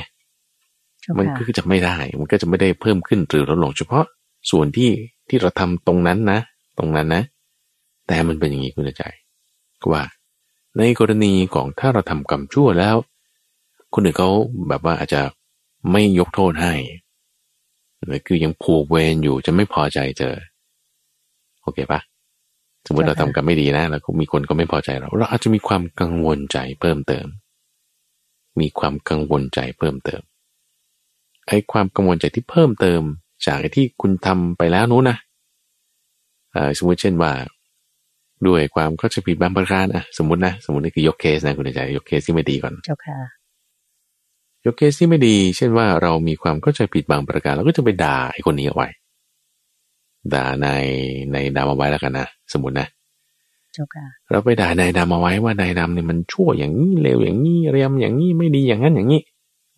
เจ้ามันค่ะก็จะไม่ได้ มันก็จะไม่ได้เพิ่มขึ้นหรือลดลงเฉพาะ ส่วนที่ที่เราทำตรงนั้นนะ ตรงนั้นนะ แต่มันเป็นอย่างนี้คุณใจก็ว่า ในกรณีของถ้าเราทำกรรมชั่วแล้ว คนอื่นเขาแบบว่าอาจจะไม่ยกโทษให้หรือคือยังผูกเวรอยู่จะไม่พอใจเจอโอเคปะสมมติเราทำกรรมไม่ดีนะแล้วมีคนก็ไม่พอใจเรา เราอาจจะมีความกังวลใจเพิ่มเติม มีความกังวลใจเพิ่มเติมไอ้ความกังวลใจที่เพิ่มเติม จากไอ้ที่คุณทำไปแล้วนู้นนะเอ่อสมมติเช่นว่า ด้วยความเข้าใจผิดบางประการอะสมมตินะสมมตินี่คือยกเคสนะคุณใจยกเคสที่ไม่ดีก่อนเจ้าค่ะยกเคสที่ไม่ดี เช่นว่าเรามีความเข้าใจผิดบางประการเราก็จะไปด่าไอ้คนนี้เอาไว้ด่านายในดำเอาไว้แล้วกันนะสมมตินะเจ้าค่ะเราไปด่านายดำเอาไว้ว่านายดำเนี่ยมันชั่วอย่างนี้เลวอย่างนี้เหี้ยมอย่างนี้ไม่ดีอย่างนั้นอย่างนี้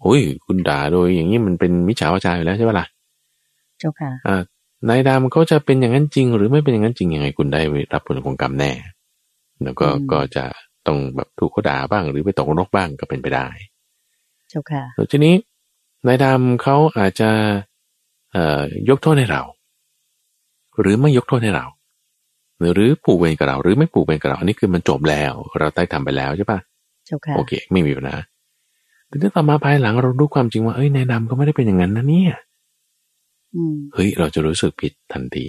โอ้ยคุณด่าโดยอย่างนี้มันเป็นมิจฉาวิจารอยู่แล้วใช่ปะล่ะเจ้าค่ะอ่านายดำเขาจะเป็นอย่างนั้นจริง หรือไม่เป็นอย่างนั้นจริงยังไงคุณได้รับผลของกรรมแน่ แล้วก็อืมก็จะต้องแบบถูกเขาด่าบ้าง หรือไปตกนรกบ้างก็เป็นไปได้ เจ้าค่ะแล้วทีนี้นายดำเขาอาจจะเอ่อยกโทษให้เรา หรือไม่ยกโทษให้เรา หรือผูกเวรกับเรา หรือไม่ผูกเวรกับเรา อันนี้คือมันจบแล้ว เราได้ทำไปแล้วใช่ปะเจ้าค่ะโอเค ไม่มีปัญหาแต่ถ้าต่อมาภายหลังเรารู้ความจริงว่าเอ้ยนายดำก็ไม่ได้เป็นอย่างนั้นนะเนี่ยอืม เฮ้ยเราจะรู้สึกผิดทันที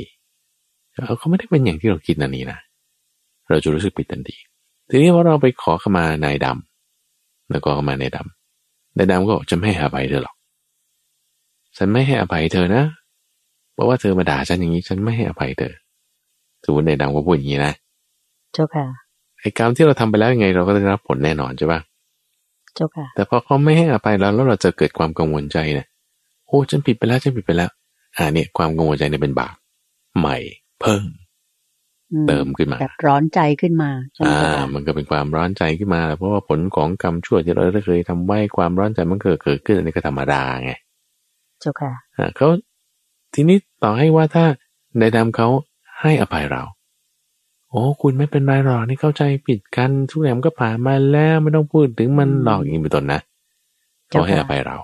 เออเขาไม่ได้เป็นอย่างที่เราคิดนะนี่นะเราจะรู้สึกผิดทันทีทีนี้ว่าเราไปขอขมานายดำแล้วก็ขมานายดำนายดำก็บอกจะไม่ให้อภัยเธอหรอก ฉันไม่ให้อภัยเธอนะเพราะว่าเธอมาด่าฉันอย่างนี้ฉันไม่ให้อภัยเธอสมมตินายดำก็พูดอย่างนี้นะเจ้าค่ะไอ้กรรมที่เราทำไปแล้วยังไง เราก็ได้รับผลแน่นอนใช่ปะเจ้าค่ะ แต่พอเขาไม่ให้อภัยเราแล้วเราจะเกิดความกังวลใจเนี่ยโอ้ฉันผิดไปแล้วฉันผิดไปแล้ว อ่าเนี่ยความกังวลใจเนี่ยเป็นบาปใหม่เพิ่มอืเติมขึ้นมาแบบร้อนใจขึ้นมาใช่ไหมอ่าเจ้าค่ะมันก็เป็นความร้อนใจขึ้นมา เพราะว่าผลของกรรมชั่วที่เราได้เคยทำไว้ความร้อนใจมันเกิดเกิดขึ้นอันนี้ก็ธรรมดาไงเจ้าค่ะอ่าเขาทีนี้ต่อให้ว่าถ้าในดำเขาให้อภัยเรา โอ้คุณไม่เป็นไรหรอกนี่เข้าใจผิดกันทุกอย่างมันก็ผ่านมาแล้วไม่ต้องพูดถึงมันหรอกอย่างนี้เป็นต้นนะเขาให้อภัยเรา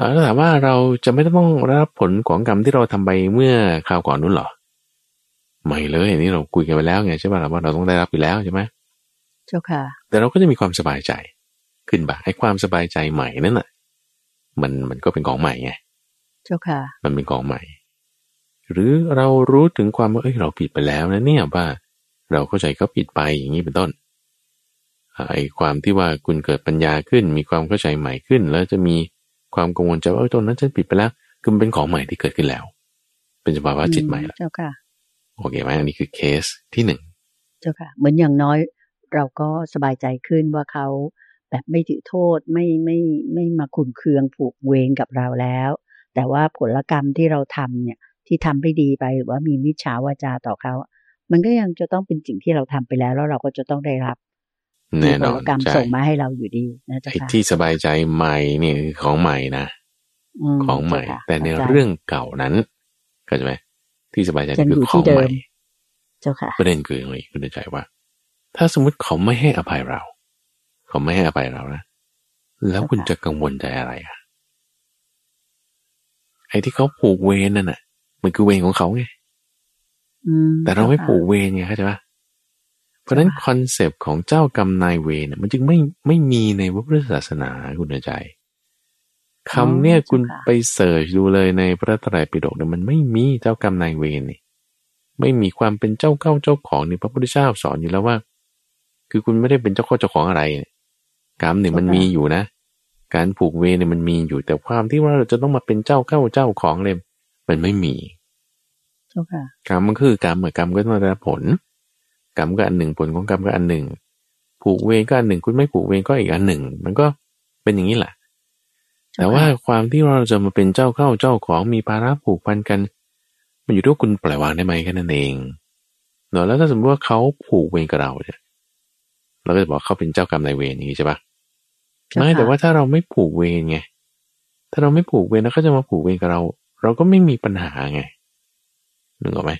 อ่าแล้วถามว่าเราจะไม่ต้องรับผลของกรรมที่เราทำไปเมื่อคราวก่อนนู้นหรอ ไม่เลยอันนี้เราคุยกันไปแล้วไงใช่ไหมล่ะว่าเราต้องได้รับอยู่แล้วใช่ไหมเจ้าค่ะ แต่เราก็จะมีความสบายใจ ขึ้นบ้างไอ้ความสบายใจใหม่นั่นน่ะ มันมันก็เป็นของใหม่ไงเจ้าค่ะ มันเป็นของใหม่ หรือเรารู้ถึงความว่าเอ้ยเราผิดไปแล้วนะเนี่ยว่า เราเข้าใจเขาผิดไปอย่างนี้เป็นต้นไอ้ความที่ว่าคุณเกิดปัญญาขึ้น มีความเข้าใจใหม่ขึ้น แล้วจะมี ความกังวลใจว่าตรงนั้นฉันผิดไปแล้วคือมันเป็นของใหม่ที่เกิดขึ้นแล้ว เป็นสภาวะจิตใหม่แล้วเจ้าค่ะโอเคไหมอันนี้คือเคสที่หนึ่งเจ้าค่ะ เหมือนอย่างน้อยเราก็สบายใจขึ้นว่าเขาแบบไม่ถือโทษไม่ไม่ไม่มาขุนเคืองผูกเวรกับเราแล้ว แต่ว่าผลกรรมที่เราทำเนี่ย ที่ทำไม่ดีไปหรือว่ามีมิจฉาวาจาต่อเขา มันก็ยังจะต้องเป็นสิ่งที่เราทำไปแล้ว แล้วเราก็จะต้องได้รับ แน่นอนกรรมส่งมาให้เราอยู่ดีนะจ๊ะที่สบายใจใหม่นี่คือของใหม่นะของใหม่ แต่ในเรื่องเก่านั้นเข้าใจไหมที่สบายใจคือของใหม่เจ้าค่ะประเด็นคืออย่างนี้คุณใจว่า ถ้าสมมติเขาไม่ให้อภัยเรา เขาไม่ให้อภัยเรานะแล้วคุณจะกังวลใจอะไรอะไอ้ที่เขาผูกเวรนั่นน่ะ มันคือเวรของเขาไงแต่เราไม่ผูกเวรไงเข้าใจปะเพ ราะนั้นคอนเซปต์ของเจ้ากรรมนายเวรมันจึงไม่ไม่มีในพระพุทธศาสนาคุณใจคำเนี่ยคุณไปเสิร์ชดูเลยในพระไตรปิฎกเนี่ยมันไม่มีเจ้ากรรมนายเวรนี่ไม่มีความเป็นเจ้าเก้าเจ้าของในพระพุทธเจ้าสอนอยู่แล้วว่า คือคุณไม่ได้เป็นเจ้าข้าเจ้าของอะไรกรรมเนี่ยมันมีอยู่นะ การผูกเวรเนี่ยมันมีอยู่แต่ความที่ว่าเราจะต้องมาเป็นเจ้าเข้าเจ้าของเลยมันไม่มีกรรมมันคือกรรมเหมือนกรรมก็ต้องได้ผล กรรมก็อันหนึ่งผลของกรรมก็อันหนึ่ง ผูกเวรก็อันหนึ่ง คุณไม่ผูกเวรก็อีกอันหนึ่ง มันก็เป็นอย่างนี้แหละ แต่ว่าความที่เราจะมาเป็นเจ้าเข้าเจ้าของมีภาระผูกพันกัน มันอยู่ที่คุณปล่อยวางได้ไหมแค่นั้นเองเนาะแล้วถ้าสมมติว่าเขาผูกเวรกับเราเนี่ยเราก็จะบอกเขาเป็นเจ้ากรรมนายเวรนี้ใช่ปะไม่แต่ว่าถ้าเราไม่ผูกเวรไงถ้าเราไม่ผูกเวรแล้วเขาจะมาผูกเวรกับเรา เราก็ไม่มีปัญหาไงนึกออกไหม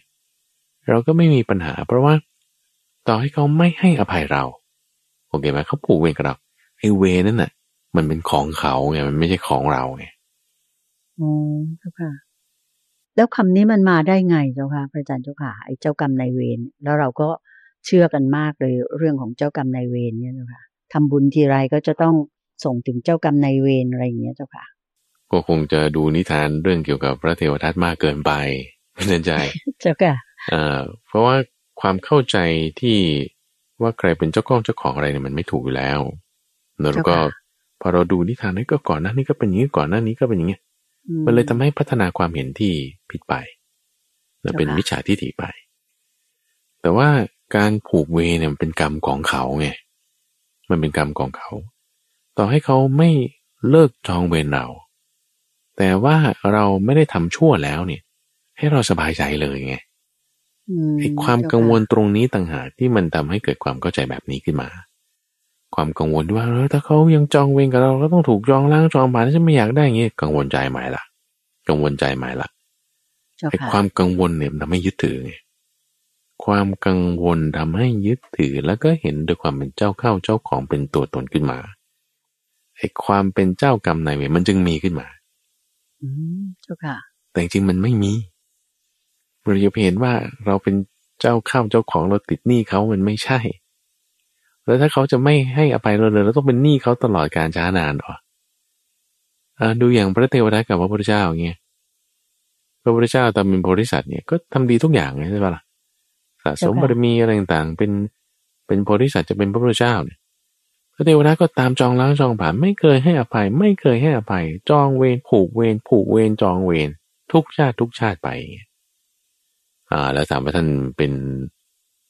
เราก็ไม่มีปัญหา เพราะว่า ต่อให้เขาไม่ให้อภัยเราโอเคไหมเขาผูกเวรกับเราไอ้เวรนั่นน่ะ มันเป็นของเขาไงมันไม่ใช่ของเราไงอ๋อเจ้าค่ะ แล้วคำนี้มันมาได้ไงเจ้าค่ะพระอาจารย์เจ้าค่ะไอ้เจ้ากรรมนายเวรแล้วเราก็เชื่อกันมากเลยเรื่องของเจ้ากรรมนายเวรเนี่ยเจ้าค่ะทำบุญทีไรก็จะต้องส่งถึงเจ้ากรรมนายเวรอะไรอย่างเงี้ยเจ้าค่ะ ก็คงจะดูนิทานเรื่องเกี่ยวกับพระเทวทัตมากเกินไปไม่แน่ใจเจ้าค่ะอ่าเพราะว่า ความเข้าใจที่ว่าใครเป็นเจ้าของเจ้าของอะไรเนี่ยมันไม่ถูกอยู่แล้วแล้วก็พอเราดูนิทานนี้ก็ก่อนหน้านี้ก็เป็นอย่างนี้ก่อนหน้านี้ก็เป็นอย่างนี้มันเลยทำให้พัฒนาความเห็นที่ผิดไปและเป็นมิจฉาทิฏฐิไป แต่ว่าการผูกเวเนี่ยมันเป็นกรรมของเขาไงมันเป็นกรรมของเขา ต่อให้เขาไม่เลิกจองเวรเรา แต่ว่าเราไม่ได้ทำชั่วแล้วเนี่ย ให้เราสบายใจเลยไง ไอ้ความกังวลตรงนี้ต่างหากที่มันทำให้เกิดความเข้าใจแบบนี้ขึ้นมา ความกังวลว่าเออถ้าเขายังจองเวรกับเราก็ต้องถูกจองล้างจองผ่านฉันไม่อยากได้อย่างงี้กังวลใจใหม่ละกังวลใจใหม่ละไอ้ความกังวลเนี่ยทำให้ยึดถือไงความกังวลทำให้ยึดถือแล้วก็เห็นด้วยความเป็นเจ้าเข้าเจ้าของเป็นตัวตนขึ้นมาไอ้ความเป็นเจ้ากรรมนายเวรมันจึงมีขึ้นมา อืมเจ้าค่ะ แต่จริงมันไม่มี เราจะเห็นว่าเราเป็นเจ้าข้าวเจ้าของเราติดหนี้เขามันไม่ใช่ แล้วถ้าเขาจะไม่ให้อภัยเราเลยเราต้องเป็นหนี้เขาตลอดการช้านานหรอดูอย่างพระเทวทัตกับพระพุทธเจ้าอย่างเงี้ยพระพุทธเจ้าตอนเป็นโพธิสัตว์เนี่ยก็ทำดีทุกอย่างใช่ปะล่ะสะสมบารมีอะไรต่างๆ เป็นเป็นโพธิสัตว์จะเป็นพระพุทธเจ้าเนี่ยพระเทวทัตก็ตามจองล้างจองผ่านไม่เคยให้อภัย ไม่เคยให้อภัย จองเวรผูกเวรผูกเวรจองเวรทุกชาติทุกชาติไป อ่า แล้วถามว่าท่านเป็น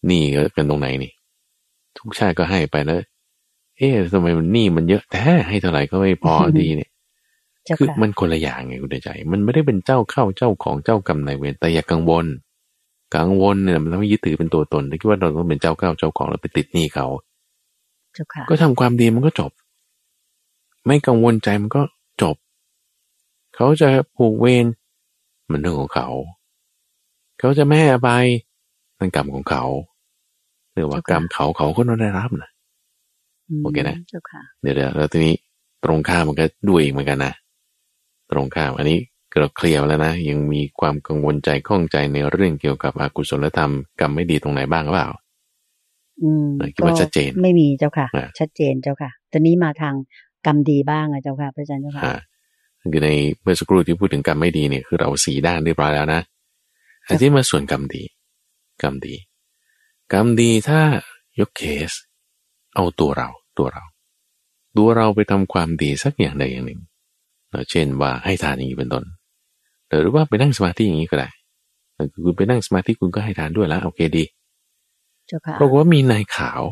หนี้กันตรงไหนนี่ ทุกชาติก็ให้ไปแล้ว เอ๊ะทำไมมันหนี้มันเยอะแท้ให้เท่าไหร่ก็ไม่พอดีเนี่ยคือมันคนละอย่างไงคุณใจ มันไม่ได้เป็นเจ้าเข้าเจ้าของเจ้ากรรมนายเวรแต่อย่ากังวลกังวลเนี่ยมันทำให้ยึดถือเป็นตัวตนคิดว่าเราต้องเป็นเจ้าเข้าเจ้าของแล้วไปติดหนี้เขาก็ทำความดีมันก็จบ ไม่กังวลใจมันก็จบ เขาจะผูกเวรมันเรื่องของเขา เขาจะแม่อภัยมันกรรมของเขาหรือว่ากรรมเขาเขาก็ต้องได้รับนะโอเคนะเดี๋ยวเดี๋ยวแล้วทีนี้ตรงข้ามมันก็ด้วยอีกเหมือนกันนะตรงข้ามอันนี้เราเคลียร์แล้วนะยังมีความกังวลใจข้องใจในเรื่องเกี่ยวกับอกุศลธรรมกรรมไม่ดีตรงไหนบ้างหรือเปล่าอืมคิดว่าชัดเจน ไม่มีเจ้าค่ะ ชัดเจนเจ้าค่ะ ตอนนี้มาทางกรรมดีบ้างอะเจ้าค่ะพระอาจารย์เจ้าค่ะคือในเมื่อสักครู่ที่พูดถึงกรรมไม่ดีเนี่ยคือเราสีด้านเรียบร้อยแล้วนะ อันที่มาส่วนกรรมดี กรรมดี กรรมดีถ้ายกเคส เอาตัวเราตัวเรา ตัวเราไปทำความดีสักอย่างใดอย่างหนึ่งเช่นว่าให้ทานอย่างนี้เป็นต้นหรือว่าไปนั่งสมาธิอย่างนี้ก็ได้คุณไปนั่งสมาธิคุณก็ให้ทานด้วยแล้วโอเคดีปรากฏว่ามีนายขาว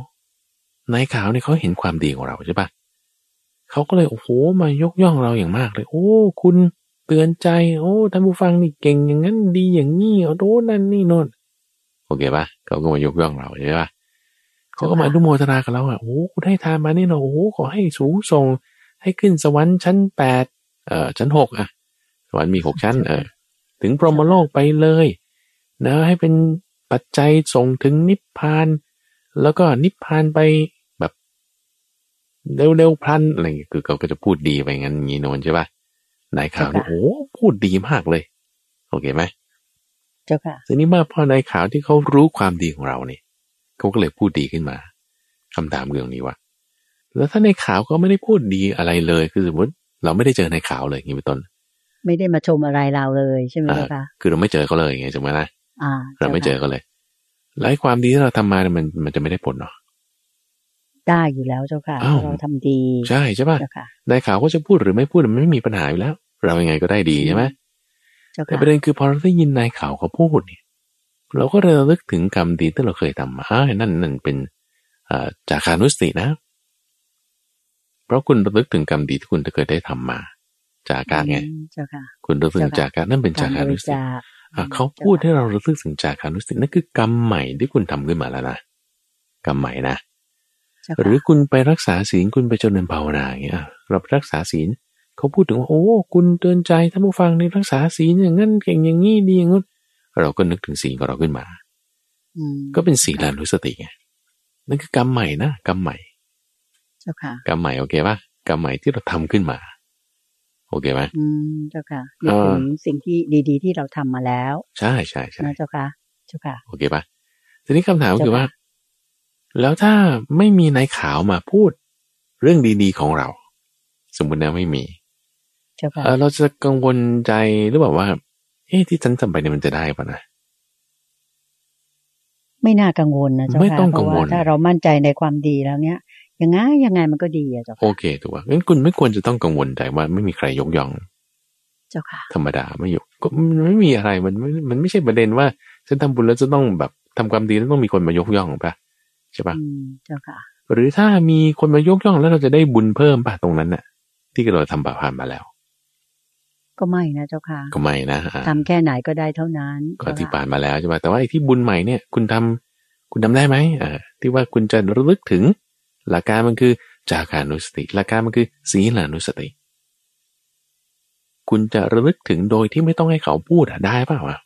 นายขาวเนี่ยเขาเห็นความดีของเราใช่ปะเขาก็เลยโอ้โหมายกย่องเราอย่างมากเลย โอ้ คุณ เตือนใจ โอ้ท่านผู้ฟังนี่เก่งอย่างนั้นดีอย่างนี้โอ้โนั่นนี่โน่นโอเคปะเขาก็มายกย่องเราใช่ปะเขาก็มาดูโมทนากับเราอะโอ้คุณให้ทานมานี่เนาะโอ้ขอให้สูงส่ง ให้ขึ้นสวรรค์ชั้นแปดเอ่อชั้นหกอะ สวรรค์มีหกชั้น เออ ถึงพรหมโลกไปเลยนะให้เป็นปัจจัยส่งถึงนิพพาน แล้วก็นิพพานไปแบบเร็วๆพลันอะไรคือเขาก็จะพูดดีไปงั้นงี้โนนใช่ปะ นายข่าวนี่โอ้พูดดีมากเลย โอเคไหมเจ้าค่ะทีนี้มาพอนายข่าวที่เขารู้ความดีของเราเนี่ยเขาก็เลยพูดดีขึ้นมาคำถามเรื่องนี้ว่า แล้วถ้าในข่าวก็ไม่ได้พูดดีอะไรเลย คือสมมติเราไม่ได้เจอในข่าวเลยอย่างนี้เป็นต้น ไม่ได้มาชมอะไรเราเลยใช่ไหมคะคือเราไม่เจอเขาเลยไงถูกไหมนะเราไม่เจอเขาเลย หลายความดีที่เราทำมามันมันจะไม่ได้ผลเนาะ ได้อยู่แล้วเจ้าค่ะ เราทำดี ใช่ใช่ป่ะในข่าวก็จะพูดหรือไม่พูดมันไม่มีปัญหาอยู่แล้ว เรายังไงก็ได้ดีใช่ไหมแต่ประเด็นคือพอเราได้ยินนายข่าวเขาพูดเนี่ย เราก็ระลึกถึงกรรมดีที่เราเคยทำมาอ่านั่นนั่นเป็นจากานุสตินะ เพราะคุณระลึกถึงกรรมดีที่คุณเคยได้ทำมา จากการไงคุณระลึกถึงจากการนั่นเป็นจากานุสติเขาพูดให้เราระลึกถึงจากานุสตินั่นคือกรรมใหม่ที่คุณทำขึ้นมาแล้วนะกรรมใหม่นะ หรือคุณไปรักษาศีลคุณไปเจริญภาวนาอย่างเงี้ยเรารักษาศีลเขาพูดถึงว่าโอ้ คุณเตือนใจท่านผู้ฟังในรักษาศีลอย่างนั้นเก่งอย่างนี้ดีอย่างนู้นเราก็นึกถึงศีลของเราขึ้นมาก็เป็นศีลานุสติไงนั่นคือกรรมใหม่นะกรรมใหม่เจ้าค่ะกรรมใหม่โอเคปะกรรมใหม่ที่เราทำขึ้นมา โอเคไหมอืมเจ้าค่ะนึกถึงสิ่งที่ดี ๆ ที่เราทำมาแล้ว ใช่ใช่ใช่เจ้าค่ะเจ้าค่ะโอเคปะทีนี้คำถามคือว่า แล้วถ้าไม่มีนายขาวมาพูดเรื่องดีๆของเรา สมมตินะไม่มีเราจะกังวลใจหรือเปล่าว่าเอ๊ะที่ฉันทำไปเนี่ยมันจะได้ปะนะไม่น่ากังวลนะเจ้าค่ะไม่ต้องกังวลถ้าเรามั่นใจในความดีแล้วเนี้ยยังไงยังไงมันก็ดีอะเจ้าค่ะโอเคถูกป่ะงั้นคุณไม่ควรจะต้องกังวลใจว่าไม่มีใครยกย่อง เจ้าค่ะ ธรรมดาไม่อยู่ก็มันไม่มีอะไรมันไม่มันไม่ใช่ประเด็นว่าฉันทำบุญแล้วจะต้องแบบทำความดีแล้วต้องมีคนมายกย่องปะใช่ปะเจ้าค่ะ หรือถ้ามีคนมายกย่องแล้วเราจะได้บุญเพิ่มปะตรงนั้นน่ะ ที่เราทำบาปผ่านมาแล้ว ก็ไม่นะเจ้าค่ะ ก็ไม่นะทำแค่ไหนก็ได้เท่านั้นก็ที่ผ่านมาแล้วใช่ปะแต่ว่าไอ้ที่บุญใหม่เนี่ยคุณทำคุณทำได้ไหมเออที่ว่าคุณจะระลึกถึง หลักการมันคือจากานุสติ หลักการมันคือศีลานุสติ คุณจะระลึกถึงโดยที่ไม่ต้องให้เขาพูดอะได้เปล่าวะ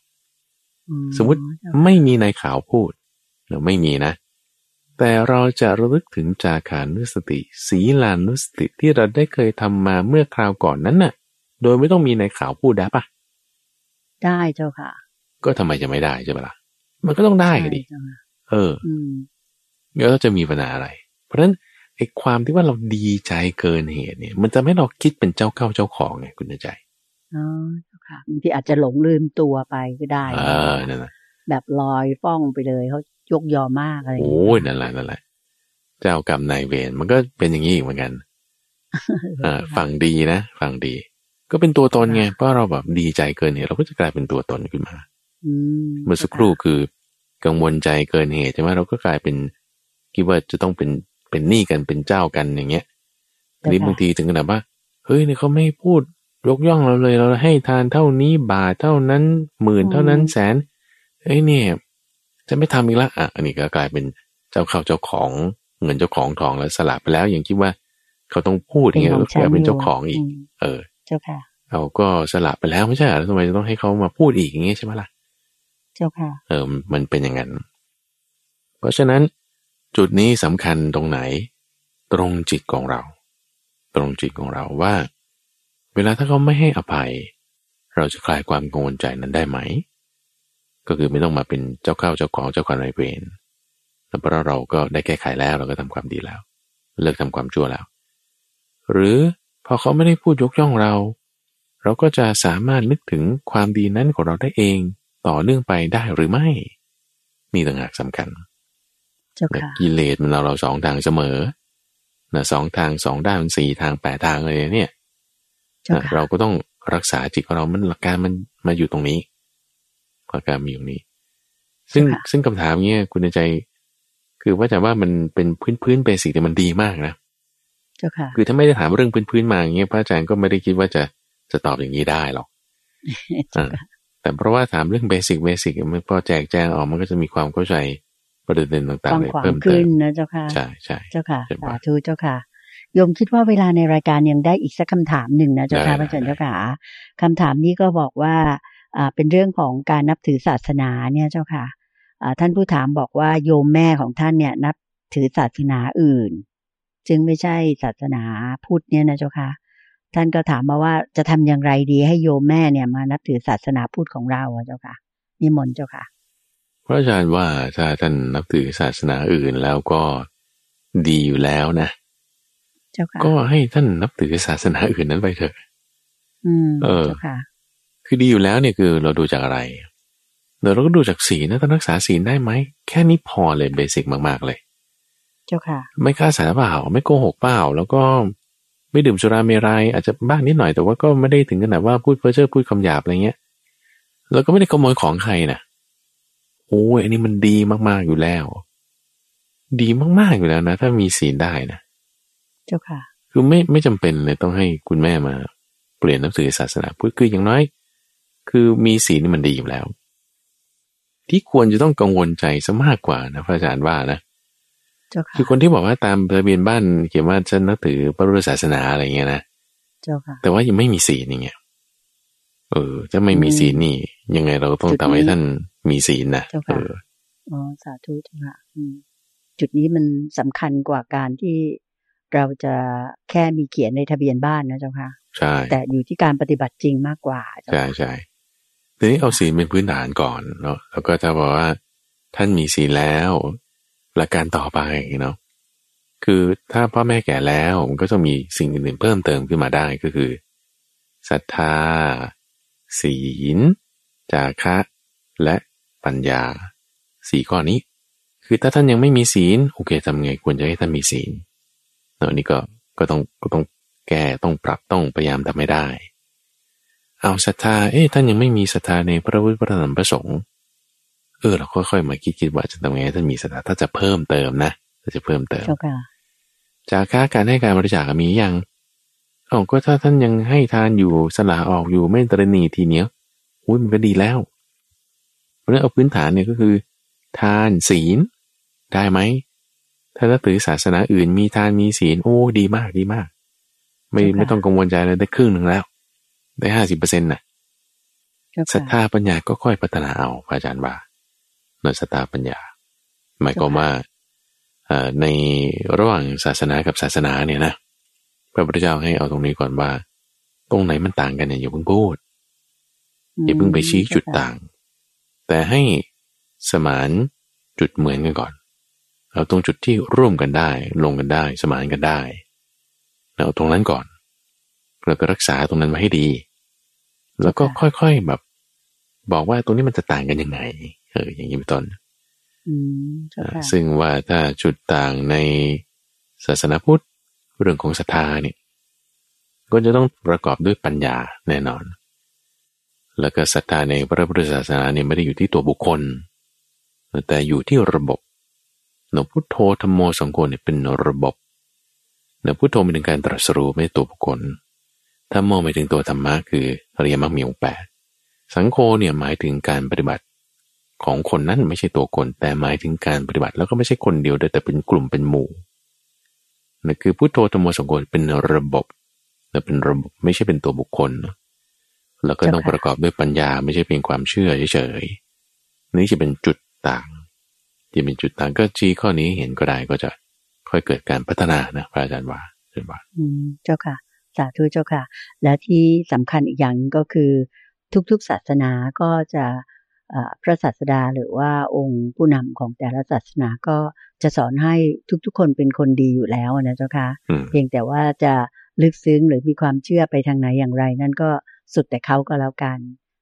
สมมติไม่มีในข่าวพูดหรือไม่มีนะ แต่เราจะระลึกถึงจาขานุสติ สีลานุสติที่เราได้เคยทำมาเมื่อคราวก่อนนั้นน่ะ โดยไม่ต้องมีในข่าวพูดได้ปะได้เจ้าค่ะ ก็ทำไมจะไม่ได้ใช่ปะล่ะ มันก็ต้องได้ดิเออแล้วจะมีปัญหาอะไร เพราะฉะนั้นไอ้ความที่ว่าเราดีใจเกินเหตุเนี่ย มันจะไม่เราคิดเป็นเจ้าเข้าเจ้าของไงคุณใจอ๋อเจ้าค่ะบางทีอาจจะหลงลืมตัวไปก็ได้เออนั่นแหละแบบลอยฟ้องไปเลยเขา ยกยอมากอะไรโอ้ยนั่นแหละนั่นแหละเจ้ากรรมนายเวรมันก็เป็นอย่างนี้เหมือนกันอ่าฝั่งดีนะฝั่งดี ก็เป็นตัวตนไงเพราะเราแบบดีใจเกินเหตุเราก็จะกลายเป็นตัวตนขึ้นมาเมื่อสักครู่คือกังวลใจเกินเหตุใช่ไหมเราก็กลายเป็นคิดว่าจะต้องเป็นเป็นหนี้กันเป็นเจ้ากันอย่างเงี้ยทีนี้บางทีถึงขนาดว่าเฮ้ยเนี่ยเขาไม่พูดยกย่องเราเลย เราให้ทานเท่านี้บาทเท่านั้นหมื่นเท่านั้นแสนเอ้ยเนี่ย จะไม่ทำอีกละอะอันนี้ก็กลายเป็นเจ้าเข้าเจ้าของเงินเจ้าของทองแล้วสลับไปแล้วยังคิดว่า เขาต้องพูดอย่างเงี้ยก็กลายเป็นเจ้าของอีก เออ เจ้าค่ะเราก็สลับไปแล้วไม่ใช่หรอทำไมจะต้องให้เขามาพูดอีกอย่างเงี้ยใช่ไหมล่ะ เจ้าค่ะ เออ มันเป็นอย่างนั้น เพราะฉะนั้นจุดนี้สำคัญตรงไหน ตรงจิตของเรา ตรงจิตของเราว่า เวลาถ้าเขาไม่ให้อภัย เราจะคลายความกังวลใจนั้นได้ไหม ก็คือไม่ต้องมาเป็นเจ้าเข้าเจ้าของเจ้าของนายเวรแต่เพราะเราก็ได้แก้ไขแล้วเราก็ทำความดีแล้ว เลิกทำความชั่วแล้ว หรือพอเขาไม่ได้พูดยกย่องเรา เราก็จะสามารถนึกถึงความดีนั้นของเราได้เองต่อเนื่องไปได้หรือไม่ นี่ต่างหากสำคัญเจ้าค่ะกิเลสมันเราเราสองทางเสมอนะสองทางสองด้านสี่ทางแปดทางเลยเนี่ยเจ้านะค่ะเราก็ต้องรักษาจิตของเรา มันหลักการมันมาอยู่ตรงนี้ หลักการมีอยู่นี้ ซึ่งซึ่งคำถามเนี้ยคุณในใจ คือว่าจะว่ามันเป็นพื้นพื้นเบสิกแต่มันดีมากนะเจ้าค่ะคือถ้าไม่ได้ถามเรื่องพื้นพื้นๆมาอย่างเงี้ยพระอาจารย์ก็ไม่ได้คิดว่าจะจะตอบอย่างนี้ได้หรอกเจ้าค่ะแต่เพราะว่าถามเรื่องเบสิกเบสิกมันพอแจกแจงออกมันก็จะมีความเข้าใจประเด็นต่างฟัๆงเลยขวางเพิ่มเติขึ้นมนะเจ้าค่ะใช่ใช่เจ้าค่ะเห็นปะสาธุเจ้าค่ะโยมคิดว่าเวลาในรายการยังได้อีกสักคำถามหนึ่งนะเจ้าค่ะได้พระอาจารย์ได้เจ้าค่ะคำถามนี้ก็บอกว่าอ่า เป็นเรื่องของการนับถือศาสนาเนี่ยเจ้าค่ะอ่าท่านผู้ถามบอกว่าโยมแม่ของท่านเนี่ยนับถือศาสนาอื่น จึงไม่ใช่ศาสนาพุทธเนี่ยนะเจ้าค่ะท่านก็ถามมาว่าจะทำอย่างไรดีให้โยมแม่เนี่ยมานับถือศาสนาพุทธของเราอะเจ้าค่ะนิมนต์เจ้าค่ะ พระอาจารย์ว่าถ้าท่านนับถือศาสนาอื่นแล้วก็ดีอยู่แล้วนะ เจ้าค่ะ ก็ให้ท่านนับถือศาสนาอื่นนั้นไปเถอะ อืมเออเจ้าค่ะ คือดีอยู่แล้วเนี่ยคือเราดูจากอะไรเดี๋ยวเราก็ดูจากศีลนะท่านรักษาศีลได้ไหม แค่นี้พอเลยเบสิกมากๆเลย เจ้าค่ะ ไม่ฆ่าสัตว์เปล่า ไม่โกหกเปล่า แล้วก็ไม่ดื่มสุราเมรัยอาจจะบ้างนิดหน่อยแต่ว่าก็ไม่ได้ถึงขนาดว่าพูดเพ้อเจ้อพูดคำหยาบอะไรเงี้ย แล้วก็ไม่ได้ขโมยของใครนะโอ้ยอันนี้มันดีมากๆอยู่แล้ว ดีมากๆอยู่แล้วนะ ถ้ามีศีลได้นะ เจ้าค่ะ คือไม่ไม่จำเป็นเลยต้องให้คุณแม่มาเปลี่ยนหนังสือศาสนาพุทธคืออย่างน้อย คือมีศีลนี่มันดีอยู่แล้ว ที่ควรจะต้องกังวลใจซะมากกว่านะพระอาจารย์ว่านะเจ้าค่ะคือคนที่บอกว่าตามทะเบียนบ้านเขียนว่าฉันนับถือพระพุทธศาสนาอะไรเงี้ยนะเจ้าค่ะแต่ว่ายังไม่มีศีลอย่างเงี้ยเออถ้าไม่มีอืมศีลนี่ ยังไงเราก็ต้องจุดนี้ทำให้ท่านมีศีลนะเจ้าเอค่ะออ๋อสาธุเจ้าค่ะอืมจุดนี้มันสำคัญกว่าการที่เราจะแค่มีเขียนในทะเบียนบ้านนะเจ้าค่ะใช่แต่อยู่ที่การปฏิบัติจริงมากกว่าเจ้าใช่ค่ะใช่ ทีนี้เอาศีลเป็นพื้นฐานก่อนเนาะแล้วก็ถ้าบอกว่า ท่านมีศีลแล้วหลักการต่อไปเนาะคือถ้าพ่อแม่แก่แล้วมันก็จะมีสิ่งอื่นๆเพิ่มเติมขึ้นมาได้ก็คือศรัทธา ศีล จาคะ และปัญญาสี่ข้อนี้ คือถ้าท่านยังไม่มีศีลโอเคทำไงควรจะให้ท่านมีศีลเนาะอันนี่ก็ก็ต้องก็ต้องแก้ต้องปรับต้องพยายามทำให้ได้ เอาศรัทธา เอ๊ะท่านยังไม่มีศรัทธาในพระพุทธพระธรรมพระสงฆ์ เออเราค่อยๆมาคิดคิดว่าจะทำไงให้ท่านมีศรัทธาถ้าจะเพิ่มเติมนะถ้าจะเพิ่มเติมเจ้าค่ะจากค่าการให้การบริจาคมียังอ๋อก็ถ้าท่านยังให้ทานอยู่สละออกอยู่ไม่ตรณีทีเนี้ยอุ้ยมันก็ดีแล้ว เพราะฉะนั้นเอาพื้นฐานเนี่ยก็คือ ทานศีล ได้ไหม ถ้านับถือศาสนาอื่นมีทานมีศีลโอ้ดีมากดีมาก ไม่เจ้าค่ะไม่ต้องกังวลใจเลยได้ครึ่งหนึ่งแล้ว ได้ห้าสิบเปอร์เซ็นต์น่ะเจ้าศรัทค่ะธาปัญญาก็ค่อยพัฒนาเอาพระอาจารย์ว่าในศรัทธาปัญญา หมายความว่าเอ่อในระหว่างศาสนากับศาสนาเนี่ยนะพระพุทธเจ้าให้เอาตรงนี้ก่อนว่า ตรงไหนมันต่างกันเนี่ยอย่าเพิ่งพูดอย่าเพิ่งไปชี้จุดต่าง แต่ให้สมานจุดเหมือนกันก่อน เอาตรงจุดที่ร่วมกันได้ ลงกันได้ สมานกันได้แล้วเอาตรงนั้นก่อน แล้วก็รักษาตรงนั้นไว้ให้ดี แล้วก็ค่อยๆแบบบอกว่าตรงนี้มันจะต่างกันยังไง เออ อย่างนี้เป็นต้นอืมเจ้าอ่าค่ะซึ่งว่าถ้าจุดต่างในศาสนาพุทธเรื่องของศรัทธาเนี่ยก็จะต้องประกอบด้วยปัญญาแน่นอน แล้วก็ศรัทธาในพระพุทธศาสนาเนี่ยไม่ได้อยู่ที่ตัวบุคคล แต่อยู่ที่ระบบเนอะพุทโธธรรมโมสังโฆเนี่ยเป็นระบบเนอะพุทโธหมายถึงการตรัสรู้ไม่ใช่ตัวบุคคล ธรรมโมหมายถึงตัวธรรมะคืออริยมรรคมีองค์แปดสังโฆเนี่ยหมายถึงการปฏิบัติของคนนั้นไม่ใช่ตัวคน แต่หมายถึงการปฏิบัติแล้วก็ไม่ใช่คนเดียวด้วแต่เป็นกลุ่มเป็นหมู่นั่นคือพุทโธธรรมโมสังโฆเป็นระบบและเป็นระบบไม่ใช่เป็นตัวบุคคล แล้วก็ต้องประกอบด้วยปัญญาไม่ใช่เพียงความเชื่อเฉยๆนี่จะเป็นจุดต่างที่เป็นจุดต่างก็ชี้ข้อนี้เห็นก็ได้ก็จะค่อยเกิดการพัฒนานะพระอาจารย์ว่าเช่นว่าอืมเจ้าค่ะ สาธุเจ้าค่ะ และที่สำคัญอีกอย่างหนึ่งก็คือทุกๆศาสนาก็จะเอ่อพระศาสดาหรือว่าองค์ผู้นำของแต่ละศาสนาก็จะสอนให้ทุกๆ คนเป็นคนดีอยู่แล้วนะเจ้าค่ะอืมเพียงแต่ว่าจะลึกซึ้งหรือมีความเชื่อไปทางไหนอย่างไร นั่นก็สุดแต่เขาก็แล้วกัน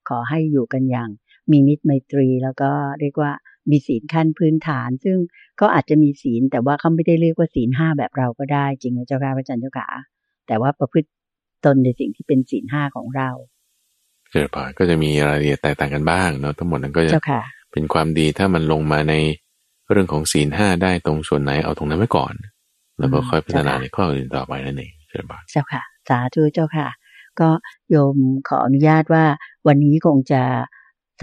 ขอให้อยู่กันอย่าง มีมิตรไมตรีแล้วก็เรียกว่ามีศีลขั้นพื้นฐาน ซึ่งก็อาจจะมีศีลแต่ว่าเขาไม่ได้เรียกว่าศีลห้าแบบเราก็ได้จริงไหมเจ้าค่ะพระอาจารย์เจ้าค่ะ แต่ว่าประพฤติตนในสิ่งที่เป็นศีลห้าของเราเกิดผ่านก็จะมีรายละเอียดแตกต่างกันบ้างเนาะทั้งหมดนั้นก็จะเป็นความดีถ้ามันลงมาในเรื่องของศีลห้าได้ตรงส่วนไหนเอาตรงนั้นไว้ก่อน แล้วก็ค่อยพัฒนาในข้ออื่นต่อไปนั่นเองเชิญบานเจ้าค่ะ สาธุเจ้าค่ะ ก็โยมขออนุญาตว่า วันนี้คงจะ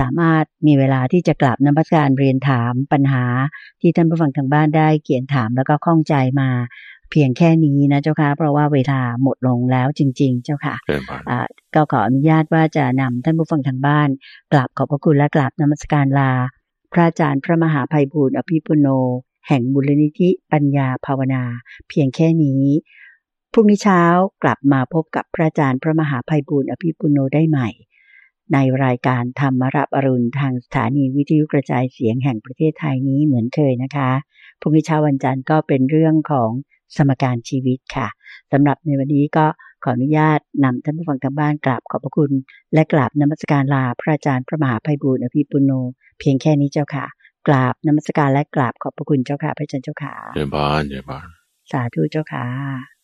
สามารถมีเวลาที่จะกลับนมัสการเรียนถามปัญหาที่ท่านผู้ฟังทางบ้านได้เขียนถามแล้วก็ข้องใจมา เพียงแค่นี้นะเจ้าค่ะเพราะว่าเวลาหมดลงแล้วจริง ๆ เจ้าค่ะก็ขออนุญาตว่าจะนำท่านผู้ฟังทางบ้านกราบขอบพระคุณและกราบนมัสการลา พระอาจารย์พระมหาภัยบูร์อภิปุโน แห่งบุรณิธิปัญญาภาวนา เพียงแค่นี้พรุ่งนี้เช้ากลับมาพบกับพระอาจารย์พระมหาภัยบูร์อภิปุโนได้ใหม่ ในรายการธรรมรับอรุณทางสถานีวิทยุกระจายเสียงแห่งประเทศไทยนี้เหมือนเคยนะคะพรุ่งนี้เช้าวันจันทร์ก็เป็นเรื่องของ สมการชีวิตค่ะสำหรับในวันนี้ก็ขออนุญาตนำท่านผู้ฟังทางบ้านกราบขอบพระคุณ และกราบนมัสการลาพระอาจารย์พระมหาภัยบูร์อภิปุโน เพียงแค่นี้เจ้าค่ะ กราบนมัสการและกราบขอบพระคุณเจ้าค่ะพระอาจารย์เจ้าค่ะเจริญพรเจริญพรสาธุเจ้าค่ะ